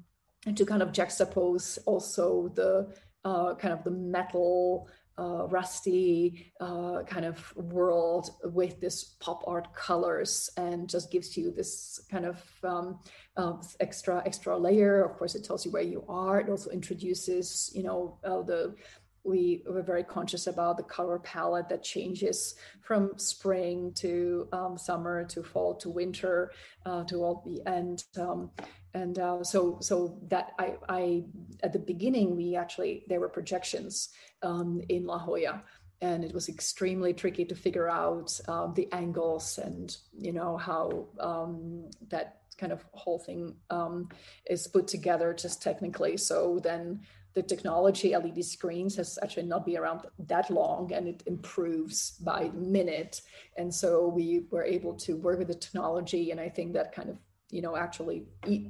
to kind of juxtapose also the uh, kind of the metal uh, rusty uh, kind of world with this pop art colors and just gives you this kind of um, uh, extra extra layer. Of course it tells you where you are. It also introduces you know uh, the we were very conscious about the color palette that changes from spring to um, summer to fall to winter uh, to all the end. Um, and uh, so so that I, I at the beginning we actually there were projections um, in La Jolla. And it was extremely tricky to figure out um, the angles and you know how um, that kind of whole thing um, is put together just technically. So then the technology led screens has actually not been around that long and it improves by the minute. And so we were able to work with the technology. And i think that kind of you know actually e-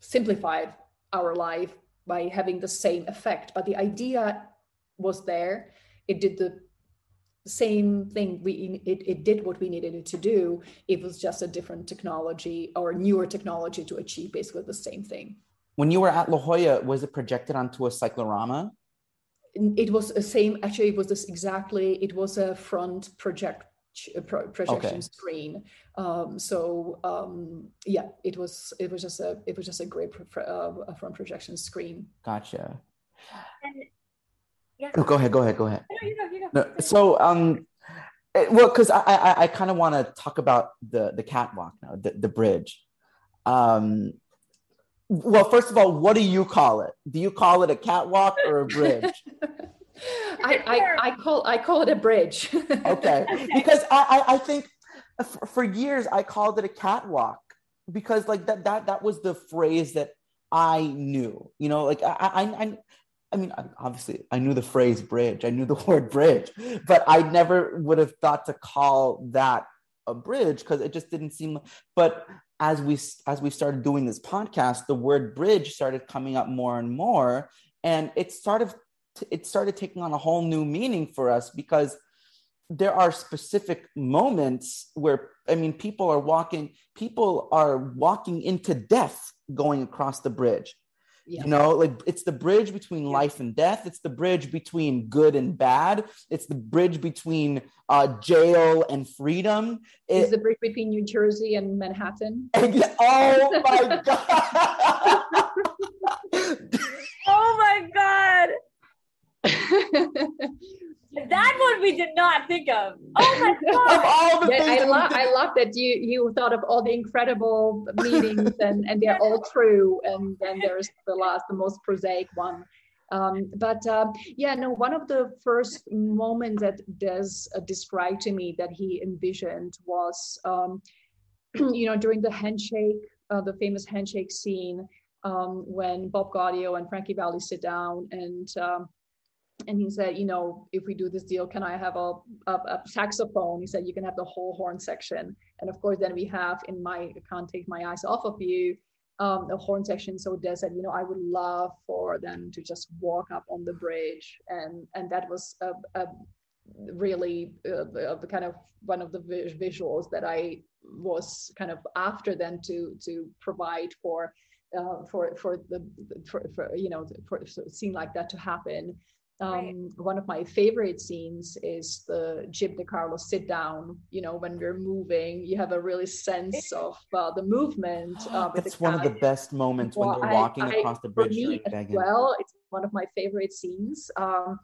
simplified our life by having the same effect. But the idea was there. It did the same thing we it, it did what we needed it to do. It was just a different technology or newer technology to achieve basically the same thing. When you were at La Jolla, was it projected onto a cyclorama? it was the same actually it was this exactly it was a front projection pro- projection okay. screen. Um, so um, yeah, it was it was just a it was just a great pro- uh, front projection screen. Gotcha. And, yeah. Oh, go ahead. Go ahead. Go ahead. No, you go, you go. No, so um, it, well, because I I, I kind of want to talk about the the catwalk now, the the bridge. Um, well, first of all, what do you call it? Do you call it a catwalk or a bridge? I, I, I, call I call it a bridge. okay, because I, I, I think for, for years I called it a catwalk because like that that that was the phrase that I knew. You know, like I I I, I mean obviously I knew the phrase bridge. I knew the word bridge, but I never would have thought to call that a bridge because it just didn't seem. But as we as we started doing this podcast, the word bridge started coming up more and more, and it started it started taking on a whole new meaning for us because there are specific moments where i mean people are walking people are walking into death going across the bridge. Yeah. you know like it's the bridge between yeah. life and death. It's the bridge between good and bad. It's the bridge between uh, jail and freedom. It's it, the bridge between new jersey and manhattan. Oh my god. Oh my god that one we did not think of. Oh my god! of all the yeah, I love I love that you you thought of all the incredible meetings and and they're all true. And then there's the last, the most prosaic one. Um, but uh, yeah, no, one of the first moments that Des uh, described to me that he envisioned was, um, you know, during the handshake, uh, the famous handshake scene um, when Bob Gaudio and Frankie Valli sit down and um, and he said, you know, if we do this deal, can I have a, a, a, saxophone? He said, you can have the whole horn section. And of course, then we have in my, I can't take my eyes off of you, um, the horn section. So Des said, you know, I would love for them to just walk up on the bridge. And, and that was a, a really uh, kind of one of the visuals that I was kind of after then to, to provide for uh, for for the for, for you know for, for a scene like that to happen um, right. One of my favorite scenes is the Gyp DeCarlo sit down. You know, when we're moving, you have a really sense of uh, the movement. Uh, it's one of the best moments well, when you're walking I, across the bridge. For me as well, it's one of my favorite scenes. Um,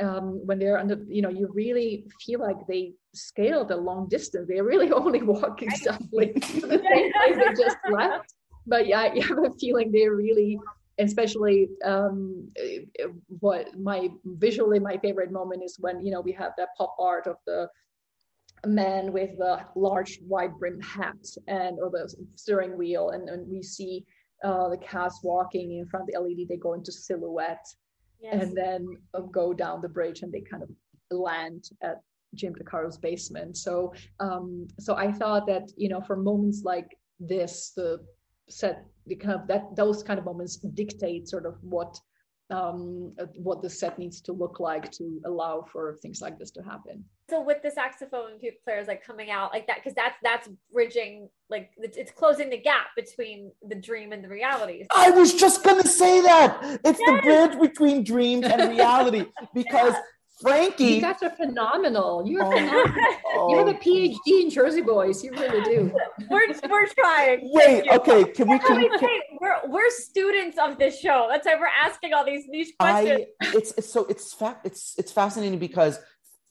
um, when they're under, you know, you really feel like they scaled a long distance. They're really only walking softly to the same place they just left. But yeah, you have a feeling they're really especially um, what my visually my favorite moment is when you know we have that pop art of the man with the large wide brim hat and or the steering wheel and, and we see uh, the cast walking in front of the led they go into silhouette yes. and then uh, go down the bridge and they kind of land at Gyp DeCarlo's basement so um, so i thought that you know for moments like this the set the kind of that those kind of moments dictate sort of what um, what the set needs to look like to allow for things like this to happen. So with the saxophone players like coming out like that, because that's that's bridging like it's, it's, closing the gap between the dream and the reality. I was just gonna say that it's yes. the bridge between dreams and reality because Frankie. You guys are phenomenal. You're oh, phenomenal. Oh. You have a PhD in Jersey Boys. You really do. we're, we're trying. Wait, okay. Can we, can, can, we're, we're students of this show. That's why we're asking all these niche questions. I, it's, it's so it's fa- it's it's fascinating because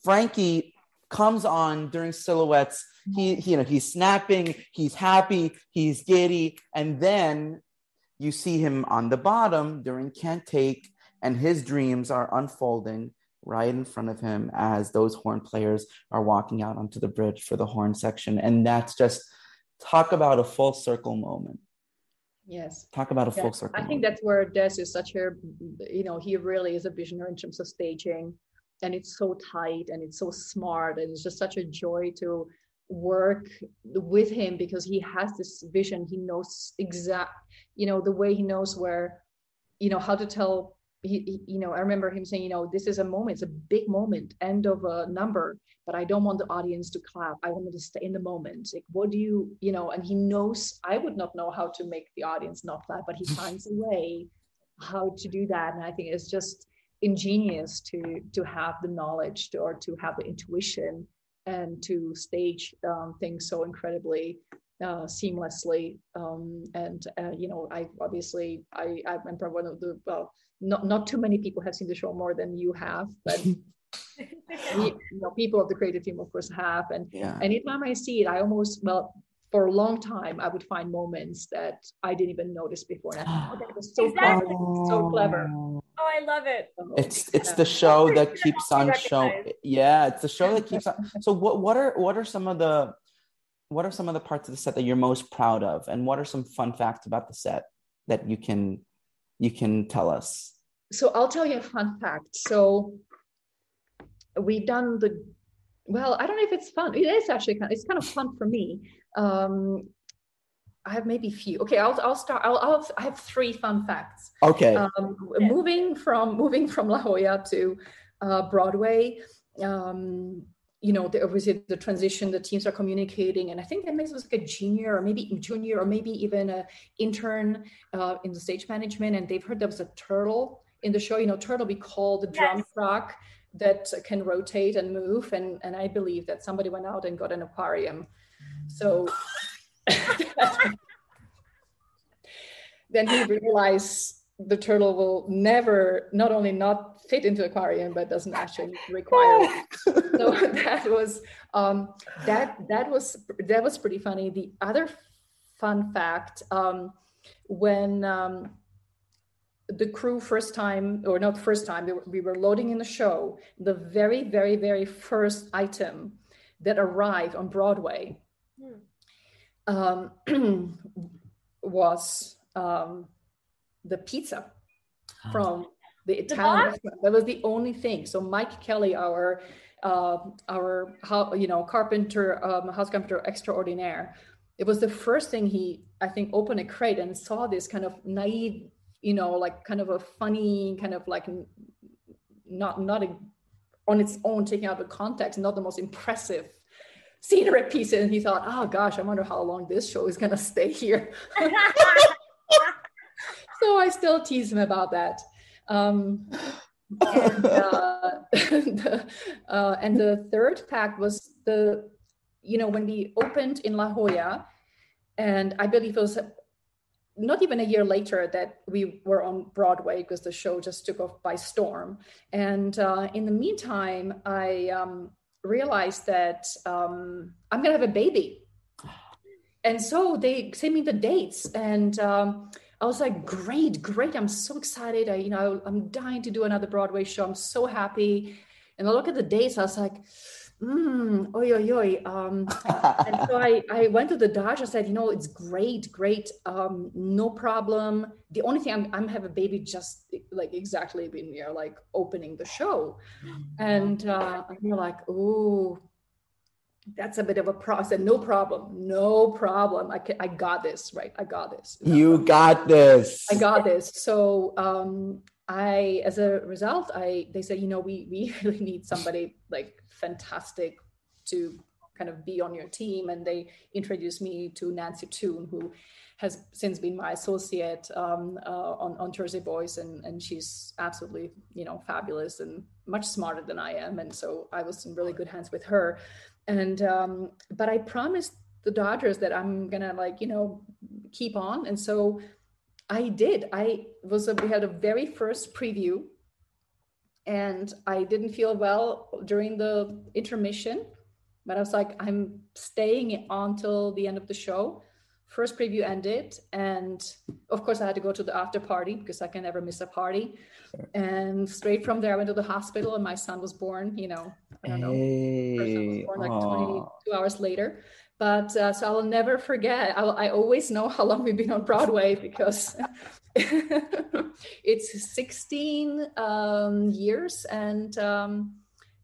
Frankie comes on during silhouettes. He, he you know he's snapping, he's happy, he's giddy, and then you see him on the bottom during can't take, and his dreams are unfolding right in front of him as those horn players are walking out onto the bridge for the horn section. And that's just talk about a full circle moment. Yes. Talk about a full circle. I think that's where Des is such a, you know, he really is a visionary in terms of staging. And it's so tight and it's so smart. And it's just such a joy to work with him because he has this vision. He knows exact, you know, the way he knows where, you know, how to tell he, you know, I remember him saying, you know, this is a moment, it's a big moment, end of a number, but I don't want the audience to clap. I want them to stay in the moment. Like, what do you, you know, and he knows I would not know how to make the audience not clap, but he finds a way how to do that. And I think it's just ingenious to to have the knowledge to, or to have the intuition and to stage um, things so incredibly uh, seamlessly. Um, and uh, you know, I obviously I I'm probably one of the well, not not too many people have seen the show more than you have, but. you know, people of the creative team, of course, have. And yeah. anytime I see it, I almost well, for a long time, I would find moments that I didn't even notice before. And I thought, oh, that was so exactly. clever, so clever. Oh, I love it. It's it's yeah. the show that keeps on showing. Yeah, it's the show that keeps on. So what what are what are some of the what are some of the parts of the set that you're most proud of, and what are some fun facts about the set that you can you can tell us? So I'll tell you a fun fact. So we've done the well i don't know if it's fun it is actually kind of, it's kind of fun for me um I have maybe few. Okay, I'll I'll start. I'll, I'll I have three fun facts. Okay. Um, moving from moving from La Jolla to uh, Broadway, um, you know, the, obviously the transition, the teams are communicating, and I think that makes us like a junior or maybe junior or maybe even a intern uh, in the stage management, and they've heard there was a turtle in the show. You know, turtle we call the drum yes. truck that can rotate and move, and and I believe that somebody went out and got an aquarium. So then he realized the turtle will never not only not fit into aquarium but doesn't actually require it. So that was um, that that was that was pretty funny. The other fun fact um, when um, the crew first time or not first time we were, we were loading in the show the very very very first item that arrived on broadway hmm. um, was um, the pizza ah. from the Italian restaurant. That was the only thing. So Mike Kelly, our uh, our you know carpenter, um, house carpenter extraordinaire, it was the first thing he I think opened a crate and saw this kind of naive, you know, like kind of a funny kind of like not not a, on its own taking out the context, not the most impressive scenery piece and he thought oh gosh i wonder how long this show is going to stay here so i still tease him about that um, and, uh, the, uh, and the third pack was the you know when we opened in la jolla and i believe it was not even a year later that we were on broadway because the show just took off by storm and uh, in the meantime i um, realized that um, I'm going to have a baby. And so they sent me the dates, and um, I was like, "Great, great! I'm so excited! I, you know, I'm dying to do another Broadway show. I'm so happy." And I look at the dates. I was like, mm, oi, oi, oi. Um, and so I, I went to the Dodge. I said, you know, it's great, great. Um, no problem. The only thing I'm, I'm have a baby just like exactly when we are like opening the show. And, uh, and you're like, oh, that's a bit of a process. No problem. No problem. I can, I got this, right? I got this. You got this. I got this. So, um, I, as a result, I they said, you know, we we really need somebody like fantastic to kind of be on your team, and they introduced me to Nancy Thun, who has since been my associate um, uh, on on Jersey Boys, and and she's absolutely you know fabulous and much smarter than I am, and so I was in really good hands with her, and um, but I promised the Dodgers that I'm gonna like you know keep on, and so I did. I was a, we had a very first preview, and I didn't feel well during the intermission, but I was like, I'm staying until the end of the show. First preview ended, and of course I had to go to the after party because I can never miss a party. And straight from there, I went to the hospital, and my son was born. You know, I don't know, hey, born like 22 hours later but uh, so I'll never forget. I'll, i always know how long we've been on Broadway because it's 16 um, years, and um,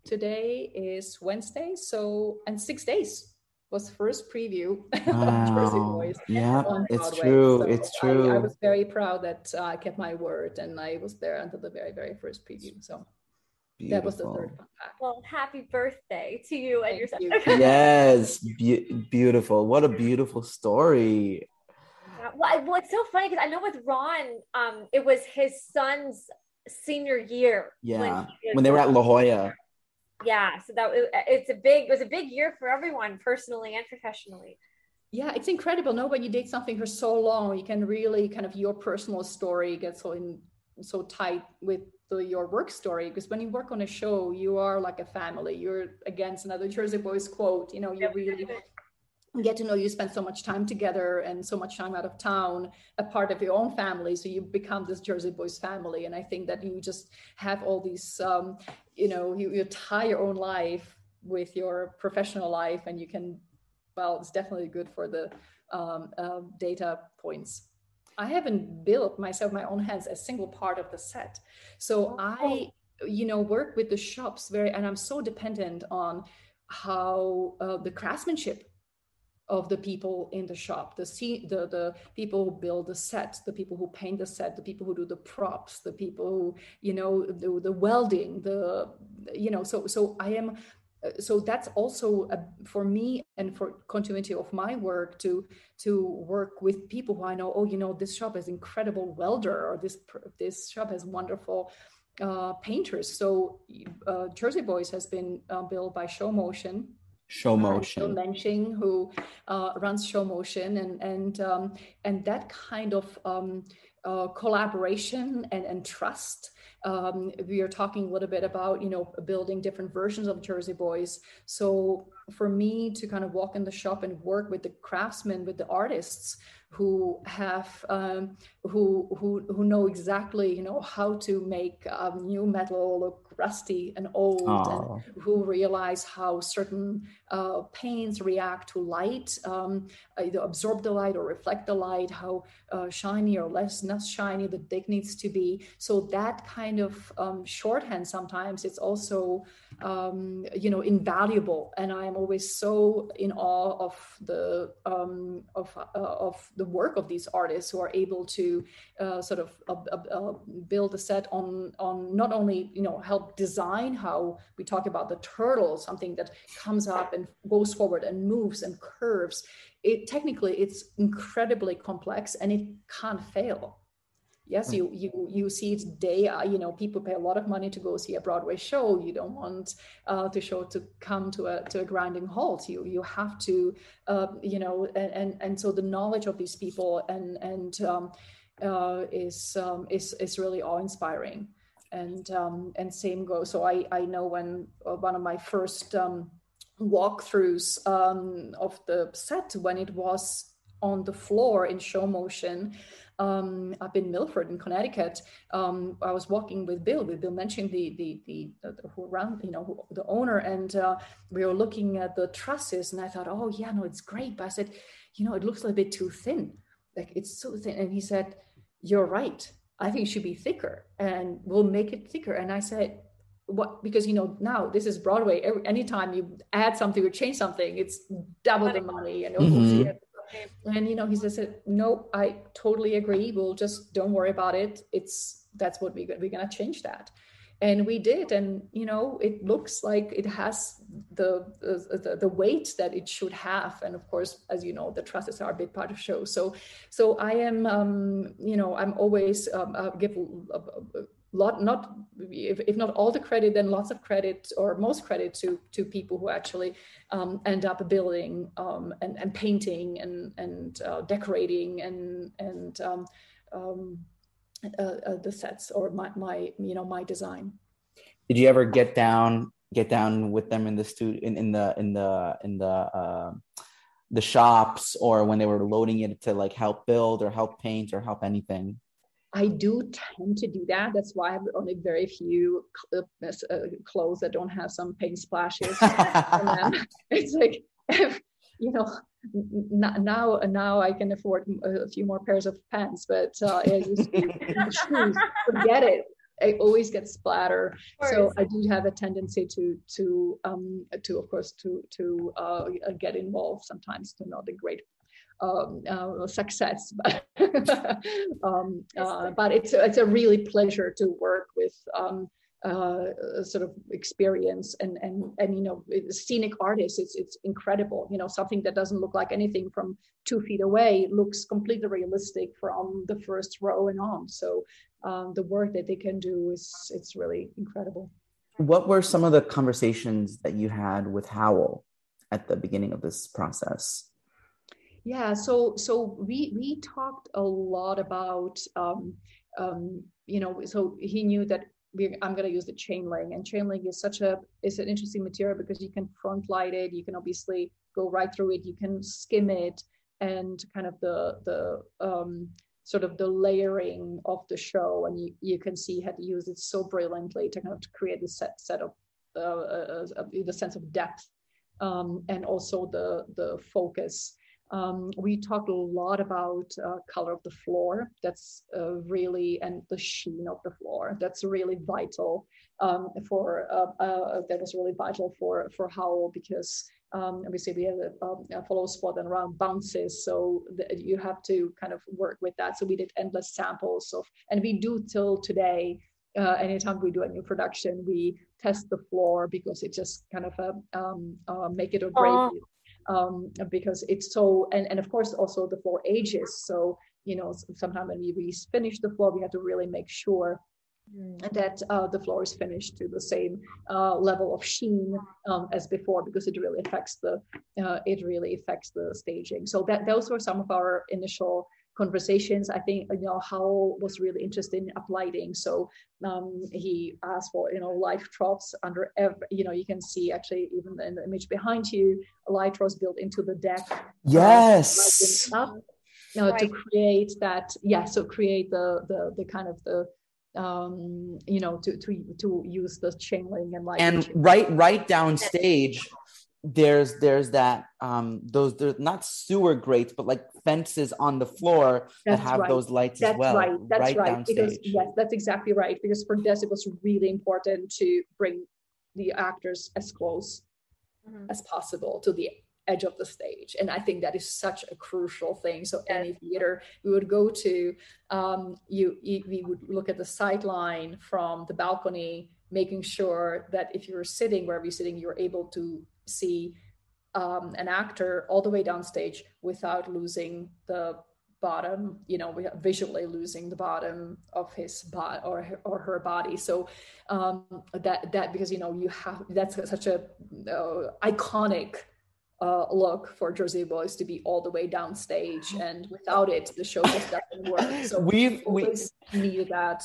today is Wednesday. So and six days was first preview wow. Yeah, it's true. So it's true. I, I, was very proud that uh, I kept my word, and I was there until the very, very first preview. So Beautiful. That was the third fun fact. Well, happy birthday to you and your son. You. yes, be- beautiful. What a beautiful story. Yeah. Well, well, it's so funny because I know with Ron, um, it was his son's senior year. Yeah, when, when they were at La Jolla. Yeah so that it's a big it was a big year for everyone personally and professionally. Yeah it's incredible. No when you date something for so long you can really kind of your personal story gets so in so tight with the, your work story because when you work on a show you are like a family. You're against another jersey boys quote you know you really get to know you spend so much time together and so much time out of town a part of your own family. So you become this jersey boys family. And i think that you just have all these um, you know you, you tie your own life with your professional life. And you can well it's definitely good for the um, uh, data points. I haven't built myself my own hands a single part of the set. So oh. i you know work with the shops very and i'm so dependent on how uh, the craftsmanship of the people in the shop the the the people who build the set the people who paint the set the people who do the props the people who you know do the welding the you know so so i am uh, so that's also a, for me and for continuity of my work to to work with people who I know. Oh, you know, this shop has incredible welder, or this this shop has wonderful uh, painters. So uh, Jersey Boys has been uh, built by Show Motion, show motion. Mensching, who uh, runs show motion and and um, and that kind of um, uh, collaboration and, and trust um, we are talking a little bit about you know building different versions of jersey boys. So for me to kind of walk in the shop and work with the craftsmen with the artists who have um, who who who know exactly you know how to make um, new metal look rusty and old and who realize how certain uh, paints react to light um, either absorb the light or reflect the light how uh, shiny or less not shiny the dick needs to be. So that kind of um, shorthand sometimes it's also um, you know invaluable. And i'm always so in awe of the um, of uh, of the work of these artists who are able to uh, sort of uh, uh, uh, build a set on on not only you know help design how we talk about the turtle something that comes up and goes forward and moves and curves it technically it's incredibly complex and it can't fail yes you you you see it day uh, you know people pay a lot of money to go see a broadway show. You don't want uh, the show to come to a to a grinding halt. You you have to uh, you know and, and and so the knowledge of these people and and um, uh, is um, is is really awe inspiring and um, and same goes so i i know when uh, one of my first um, walkthroughs um, of the set when it was on the floor in show motion um, up in Milford in Connecticut. Um, I was walking with Bill, with Bill Mensching the the the, the who around you know who, the owner, and uh, we were looking at the trusses, and I thought, oh yeah, no, it's great, but I said, you know, it looks a little bit too thin, like it's so thin, and he said, you're right. I think it should be thicker, and we'll make it thicker. And I said, what? Because you know now this is broadway. Every, anytime you add something or change something it's double the money and mm-hmm and you know he says no i totally agree. We'll just don't worry about it. It's that's what we, we're going to change that. And we did. And you know it looks like it has the, the, the weight that it should have. And of course as you know the trusses are a big part of show. So so i am um, you know i'm always um, uh, give a, lot not if, if not all the credit then lots of credit or most credit to to people who actually um, end up building um, and, and painting and and uh, decorating and and um, um uh, uh, the sets or my my you know my design. Did you ever get down get down with them in the studio in, in the in the in the uh, the shops or when they were loading it to like help build or help paint or help anything I do tend to do that. That's why I have only very few uh, uh clothes that don't have some paint splashes. it's like, you know, now now I can afford a few more pairs of pants, but uh, I used to shoes. Forget it. I always get splatter, so I do have a tendency to to um, to of course to to uh, get involved sometimes to not a great um, uh, success. But, um, uh, but it's it's a really pleasure to work with um, uh, sort of experience and and and you know scenic artists. It's it's incredible. You know something that doesn't look like anything from two feet away looks completely realistic from the first row and on. So um, the work that they can do is it's really incredible. what were some of the conversations that you had with Howell at the beginning of this process? Yeah, so so we we talked a lot about um, um, you know so he knew that I'm going to use the chain link and chain link is such a is an interesting material because you can front light it, you can obviously go right through it, you can skim it, and kind of the the um, sort of the layering of the show and you, you can see how to use it so brilliantly to kind of create this set, set of uh, uh, uh, the sense of depth um, and also the the focus um, we talked a lot about uh, color of the floor. That's uh, really and the sheen of the floor. That's really vital um, for. Uh, uh that was really vital for for Howell because um, obviously we have a, um, a, follow spot and around bounces, so the, you have to kind of work with that. So we did endless samples of, and we do till today. Uh, anytime we do a new production, we test the floor because it just kind of uh, um, uh, make it or break it um, because it's so and, and of course also the floor ages so you know sometimes when we finish the floor we have to really make sure mm. that uh, the floor is finished to the same uh, level of sheen um, as before because it really affects the uh, it really affects the staging so that those were some of our initial conversations. I think you know Howell was really interested in uplighting, so um, he asked for you know light troughs under every. You know you can see actually even in the image behind you, light troughs built into the deck. Yes. Uh, up, you know, right. to create that, yeah. So create the the the kind of the um you know to to to use the chain link and like and right right down stage there's there's that um those they're not sewer grates but like fences on the floor that's that have right. those lights that's as well right that's right, right. because yes that's exactly right because for this it was really important to bring the actors as close mm-hmm. as possible to the edge of the stage and i think that is such a crucial thing so any theater we would go to um you, you we would look at the sight line from the balcony making sure that if you're sitting wherever you're sitting you're able to see um, an actor all the way downstage without losing the bottom you know visually losing the bottom of his body or or her body so um that that because you know you have that's such a uh, iconic uh, look for Jersey Boys to be all the way downstage, and without it, the show just doesn't work. So we've we needed that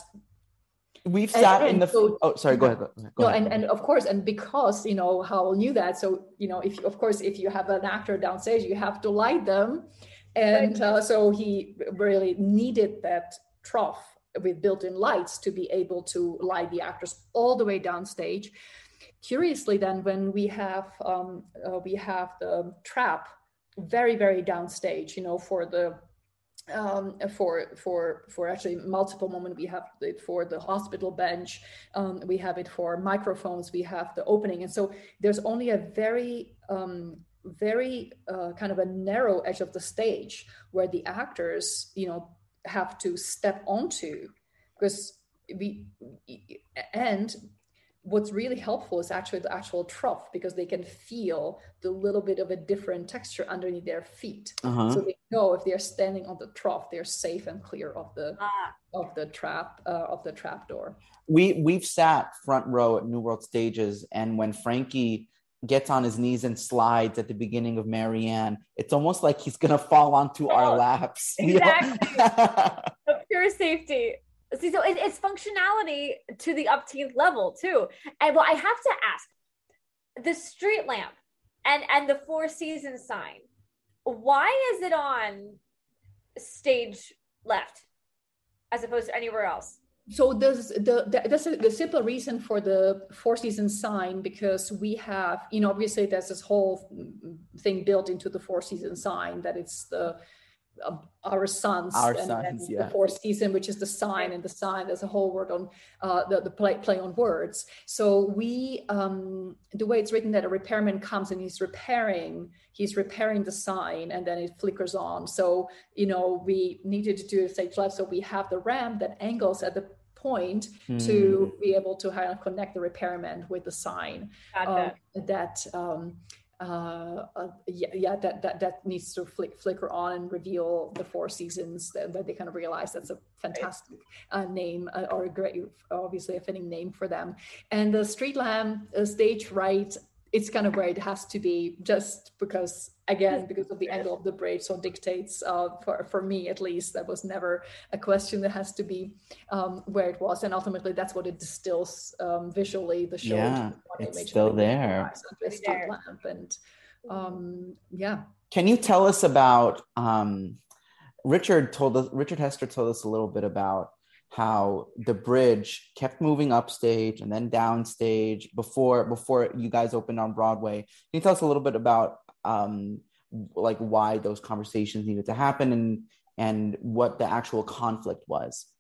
we've sat and, and in the so, oh sorry go ahead, go, ahead. no and and of course and because you know Howell knew that so you know if of course if you have an actor downstage you have to light them and right. uh, so he really needed that trough with built-in lights to be able to light the actors all the way downstage curiously then when we have um, uh, we have the trap very very downstage you know for the um, for for for actually multiple moments we have it for the hospital bench um, we have it for microphones we have the opening. And so there's only a very um, very uh, kind of a narrow edge of the stage where the actors you know have to step onto because we and what's really helpful is actually the actual trough because they can feel the little bit of a different texture underneath their feet. Uh-huh. so they know if they're standing on the trough they're safe and clear of the ah. of the trap uh, of the trap door. We we've sat front row at new world stages and when frankie gets on his knees and slides at the beginning of marianne it's almost like he's gonna fall onto oh, our laps. exactly. Pure safety See, so it, it's functionality to the upteenth level too. And well, I have to ask, the street lamp and and the four seasons sign, why is it on stage left as opposed to anywhere else? So there's the, the that's the simple reason for the four seasons sign because we have you know obviously there's this whole thing built into the four season sign that it's the our sons our and, sons, and yeah. the fourth season which is the sign and the sign there's a whole word on uh, the, the play, play on words so we um, the way it's written that a repairman comes and he's repairing he's repairing the sign and then it flickers on so you know we needed to do a stage left so we have the ramp that angles at the point mm. to be able to kind of connect the repairman with the sign um, that um, uh, uh, yeah, yeah, that, that that needs to flick, flicker on and reveal the four seasons that, that they kind of realize that's a fantastic uh, name uh, or a great, obviously a fitting name for them. And the Street Lamp uh, stage right it's kind of where it has to be just because again because of the angle of the bridge so dictates uh, for, for me at least that was never a question that has to be um, where it was and ultimately that's what it distills um, visually the show yeah it's still there. lamp and um, yeah. Can you tell us about um, richard told us richard hester told us a little bit about how the bridge kept moving upstage and then downstage before before you guys opened on Broadway. Can you tell us a little bit about um, like why those conversations needed to happen and and what the actual conflict was?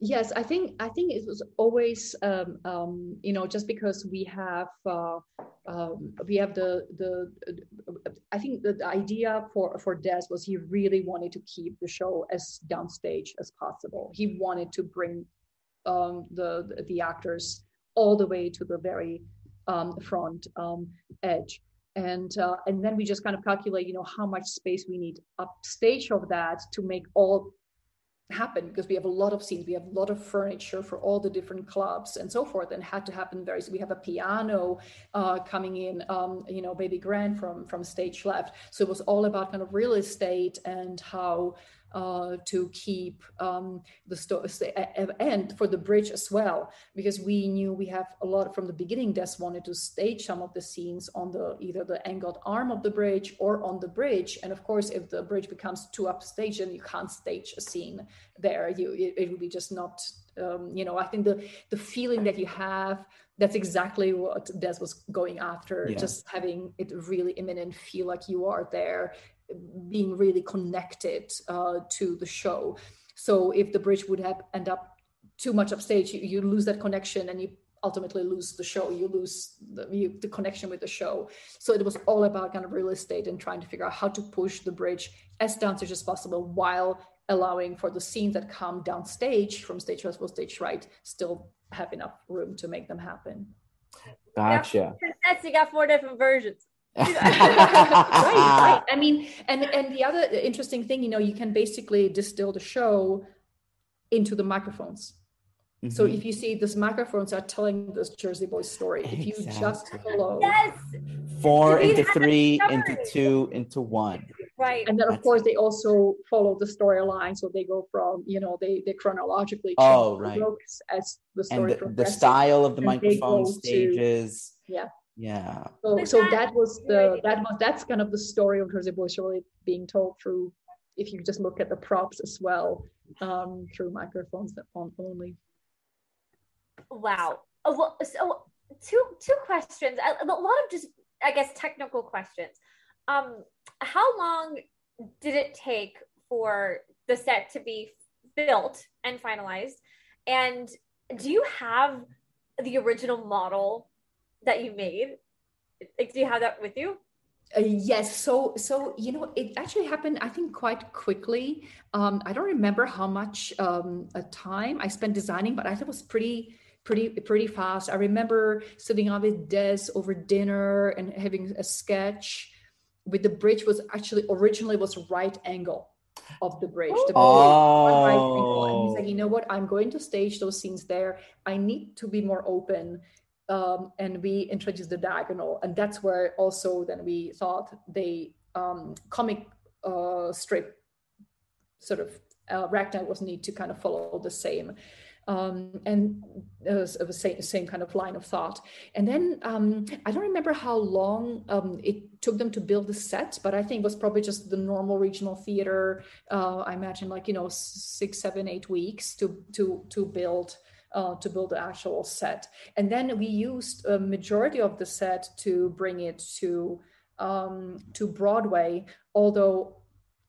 Yes, I think I think it was always um, um, you know just because we have uh, um, we have the the I think the, the idea for for Des was he really wanted to keep the show as downstage as possible. He wanted to bring um, the the actors all the way to the very um, front um, edge and uh, and then we just kind of calculate you know how much space we need upstage of that to make all happen because we have a lot of scenes we have a lot of furniture for all the different clubs and so forth and had to happen very we have a piano uh, coming in um, you know baby grand from from stage left. So it was all about kind of real estate and how uh, to keep um, the story and for the bridge as well because we knew we have a lot from the beginning Des wanted to stage some of the scenes on the either the angled arm of the bridge or on the bridge. And of course if the bridge becomes too upstage then you can't stage a scene there. You it, it would be just not um, you know I think the the feeling that you have that's exactly what Des was going after yeah. just having it really imminent feel like you are there being really connected uh, to the show. So if the bridge would have end up too much upstage, you, you lose that connection and you ultimately lose the show. You lose the, you, the connection with the show. So it was all about kind of real estate and trying to figure out how to push the bridge as downstage as possible while allowing for the scenes that come downstage from stage left or stage right still have enough room to make them happen. Gotcha. Yeah, you got four different versions. right, right. I mean, and and the other interesting thing, you know, you can basically distill the show into the microphones. Mm-hmm. So if you see these microphones are telling this Jersey Boys story, if you just follow yes. four into three into two into one. Right. And then of course they also follow the storyline. So they go from, you know, they they chronologically oh, right. as the story and the, the style of the microphone stages. To, yeah yeah. So so that was the that was that's kind of the story of Jersey Boys really being told through if you just look at the props as well um, through microphones that on only. Wow. Oh, well, so two two questions. A, a lot of just i guess technical questions. Um how long did it take for the set to be built and finalized? And do you have the original model that you made? Like, do you have that with you? Uh, yes. So, so you know, it actually happened. I think quite quickly. Um, I don't remember how much um, a time I spent designing, but I thought it was pretty, pretty, pretty fast. I remember sitting on with Des over dinner and having a sketch. With the bridge was actually originally was right angle of the bridge. The bridge oh. right angle. And he's like, you know what? I'm going to stage those scenes there. I need to be more open um, and we introduced the diagonal and that's where also then we thought the um, comic uh, strip sort of uh, was need to kind of follow the same um, and it same, same kind of line of thought. And then um, I don't remember how long um, it took them to build the set, but I think it was probably just the normal regional theater. Uh, I imagine like you know six, seven, eight weeks to to to build uh, to build the actual set. And then we used a majority of the set to bring it to um, to Broadway, although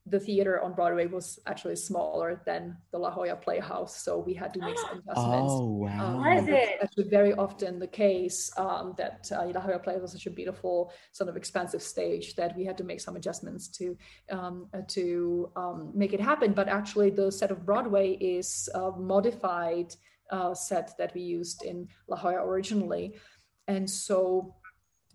the theater on Broadway was actually smaller than the La Jolla Playhouse, so we had to make some adjustments. Oh wow! Um, was it? Actually, very often the case um, that uh, La Jolla Playhouse was such a beautiful, sort of expensive stage that we had to make some adjustments to um, uh, to um, make it happen. But actually, the set of Broadway is uh, modified uh, set that we used in La Jolla originally. And so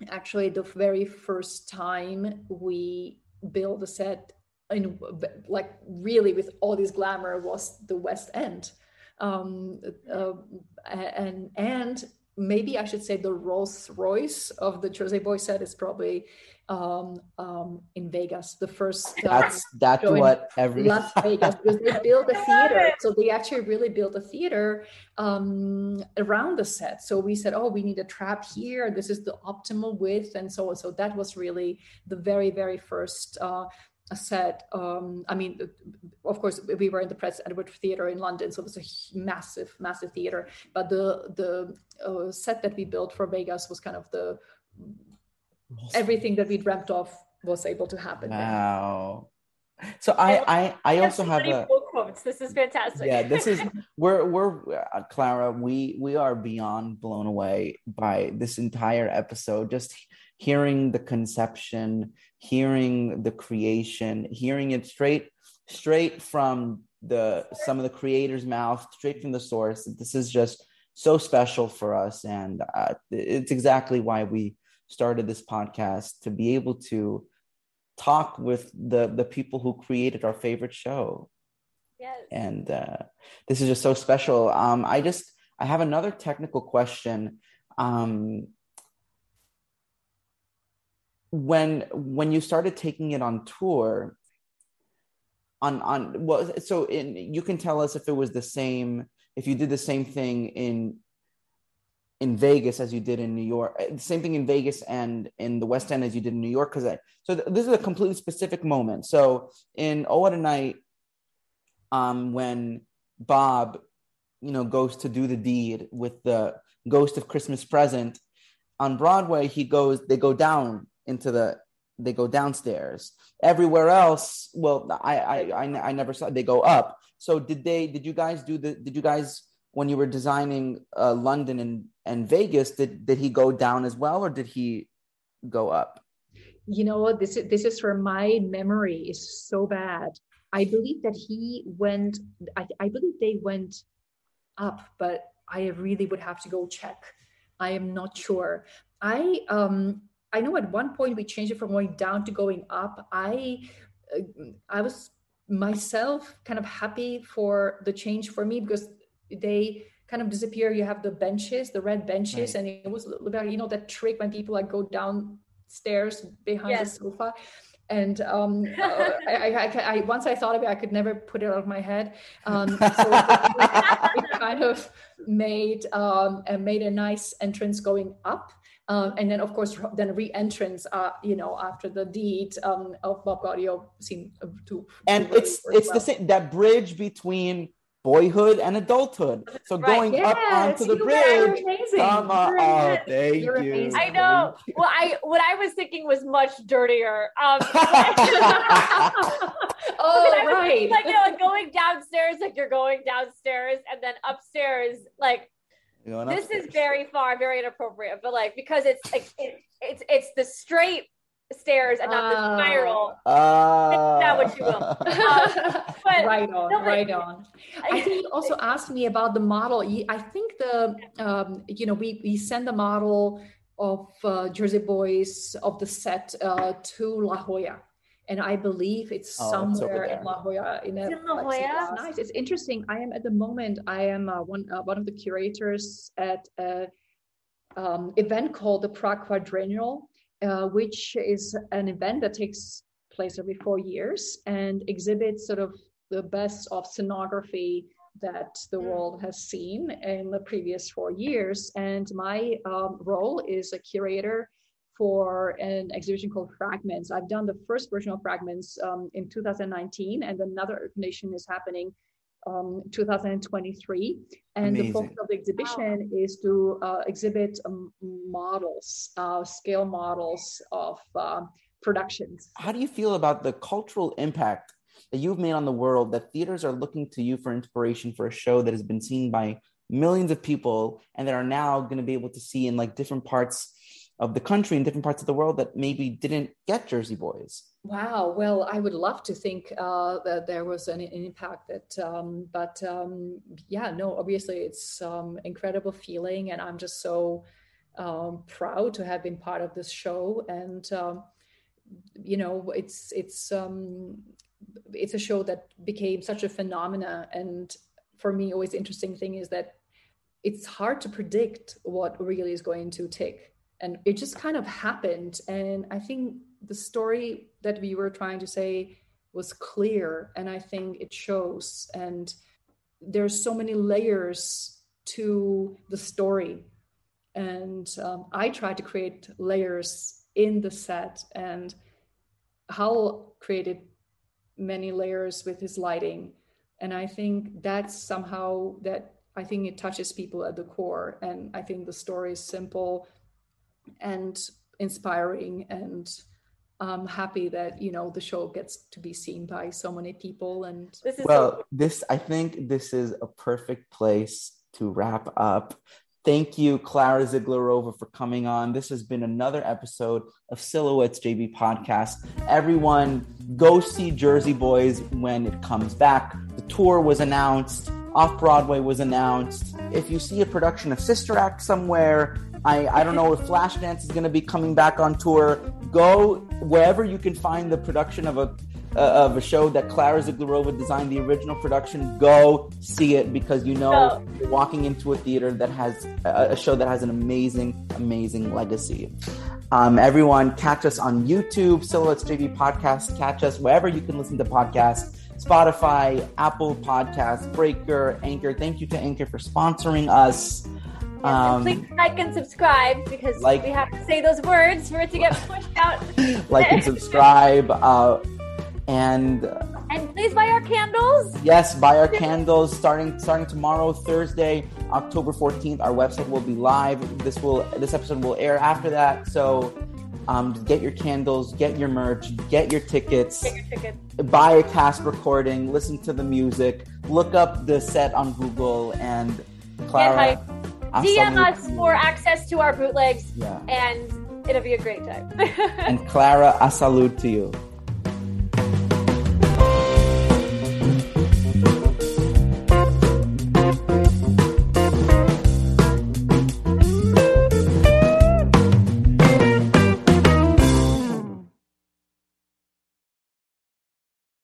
actually the very first time we built a set in like really with all this glamour was the West End. Um, uh, and and maybe I should say the Rolls Royce of the Jersey Boy set is probably um, um, in Vegas. The first uh, that's that's what every Las Vegas because they built a theater, so they actually really built a theater um, around the set. So we said, oh, we need a trap here. This is the optimal width, and so on. So that was really the very very first. Uh, set um, i mean of course we were in the Prince Edward theater in london so it was a massive massive theater but the the uh, set that we built for vegas was kind of the everything that we dreamt of was able to happen wow so I, I, I also have a quotes. This is fantastic. Yeah, this is we're we're uh, Klara. We we are beyond blown away by this entire episode. Just hearing the conception, hearing the creation, hearing it straight straight from the some of the creator's mouth, straight from the source. This is just so special for us, and uh, it's exactly why we started this podcast to be able to talk with the the people who created our favorite show. Yes. And uh, this is just so special. Um, I just I have another technical question. Um, when when you started taking it on tour on on well so in you can tell us if it was the same if you did the same thing in in Vegas as you did in New York uh, same thing in Vegas and in the West End as you did in New York because so th- this is a completely specific moment. So in Oh What a Night um when Bob you know goes to do the deed with the ghost of Christmas present on Broadway he goes they go down into the they go downstairs. Everywhere else well I, I i i never saw they go up. So did they did you guys do the did you guys when you were designing uh, london and and vegas did did he go down as well or did he go up? You know this is this is where my memory is so bad. I believe that he went i, I believe they went up but i really would have to go check. I am not sure. I um I know at one point we changed it from going down to going up. I uh, I was myself kind of happy for the change for me because they kind of disappear. You have the benches, the red benches, right. and it was a little bit, you know, that trick when people like go downstairs behind yes. the sofa. And um, uh, I, I, I, once I thought of it, I could never put it out of my head. Um, so it, kind of made um, made a nice entrance going up. Um, and then, of course, then re-entrance, uh, you know, after the deed um, of Bob Gaudio seemed to. And it's it's well. the same that bridge between boyhood and adulthood. So right. going yes, up onto the bridge. Come on. Oh, thank You're you. Amazing. I know. Well, I what I was thinking was much dirtier. Um, oh, right. Like you know, going downstairs, like you're going downstairs, and then upstairs, like this is very far, very inappropriate, but like because it's like it, it's it's the straight stairs and not uh, the spiral. Uh, that what you will. But right on, no, right on. I think you also asked me about the model. I think the um, you know we we send the model of uh, Jersey Boys of the set uh, to La Jolla and I believe it's oh, somewhere in La Jolla. In, a, in La Jolla. It's nice. It's interesting. I am at the moment. I am uh, one uh, one of the curators at a um, event called the Prague Quadrennial, uh, which is an event that takes place every four years and exhibits sort of the best of scenography that the hmm. world has seen in the previous four years. And my um, role is a curator for an exhibition called Fragments. I've done the first version of Fragments um, in 2019, and another exhibition is happening um, 2023. And Amazing. the focus of the exhibition wow. is to uh, exhibit um, models, uh, scale models of uh, productions. How do you feel about the cultural impact that you've made on the world that theaters are looking to you for inspiration for a show that has been seen by millions of people and that are now going to be able to see in like different parts of the country in different parts of the world that maybe didn't get Jersey Boys. Wow. Well, I would love to think uh, that there was an, an impact that, um, but um, yeah, no, obviously it's um, incredible feeling. And I'm just so um, proud to have been part of this show. And um, you know, it's it's um, it's a show that became such a phenomena. And for me, always interesting thing is that it's hard to predict what really is going to take. And it just kind of happened. And I think the story that we were trying to say was clear. And I think it shows. And there's so many layers to the story. And um, I tried to create layers in the set. And howell created many layers with his lighting. And I think that's somehow that I think it touches people at the core. And I think the story is simple and inspiring and I'm happy that you know the show gets to be seen by so many people and this well so- this I think this is a perfect place to wrap up. Thank you Klara Zieglerova for coming on. This has been another episode of Silhouettes JB podcast. Everyone go see Jersey Boys when it comes back. The tour was announced. Off Broadway was announced. If you see a production of Sister Act somewhere, I, I don't know if Flashdance is going to be coming back on tour. Go wherever you can find the production of a uh, of a show that Klara Zieglerova designed the original production. Go see it because you know no. you're walking into a theater that has a, a show that has an amazing, amazing legacy. Um, everyone, catch us on YouTube, Silhouettes JB Podcast. Catch us wherever you can listen to podcasts. Spotify, Apple Podcasts, Breaker, Anchor. Thank you to Anchor for sponsoring us. Um, please like and subscribe because like, we have to say those words for it to get pushed out. like and subscribe. Uh, and and please buy our candles. Yes, buy our candles starting starting tomorrow, Thursday, October 14th. Our website will be live. This will this episode will air after that. So um, get your candles, get your merch, get your tickets, get your tickets. buy a cast recording, listen to the music, look up the set on Google, and Klara. DM us for access to our bootlegs, yeah. and it'll be a great time. and Klara, I salute to you.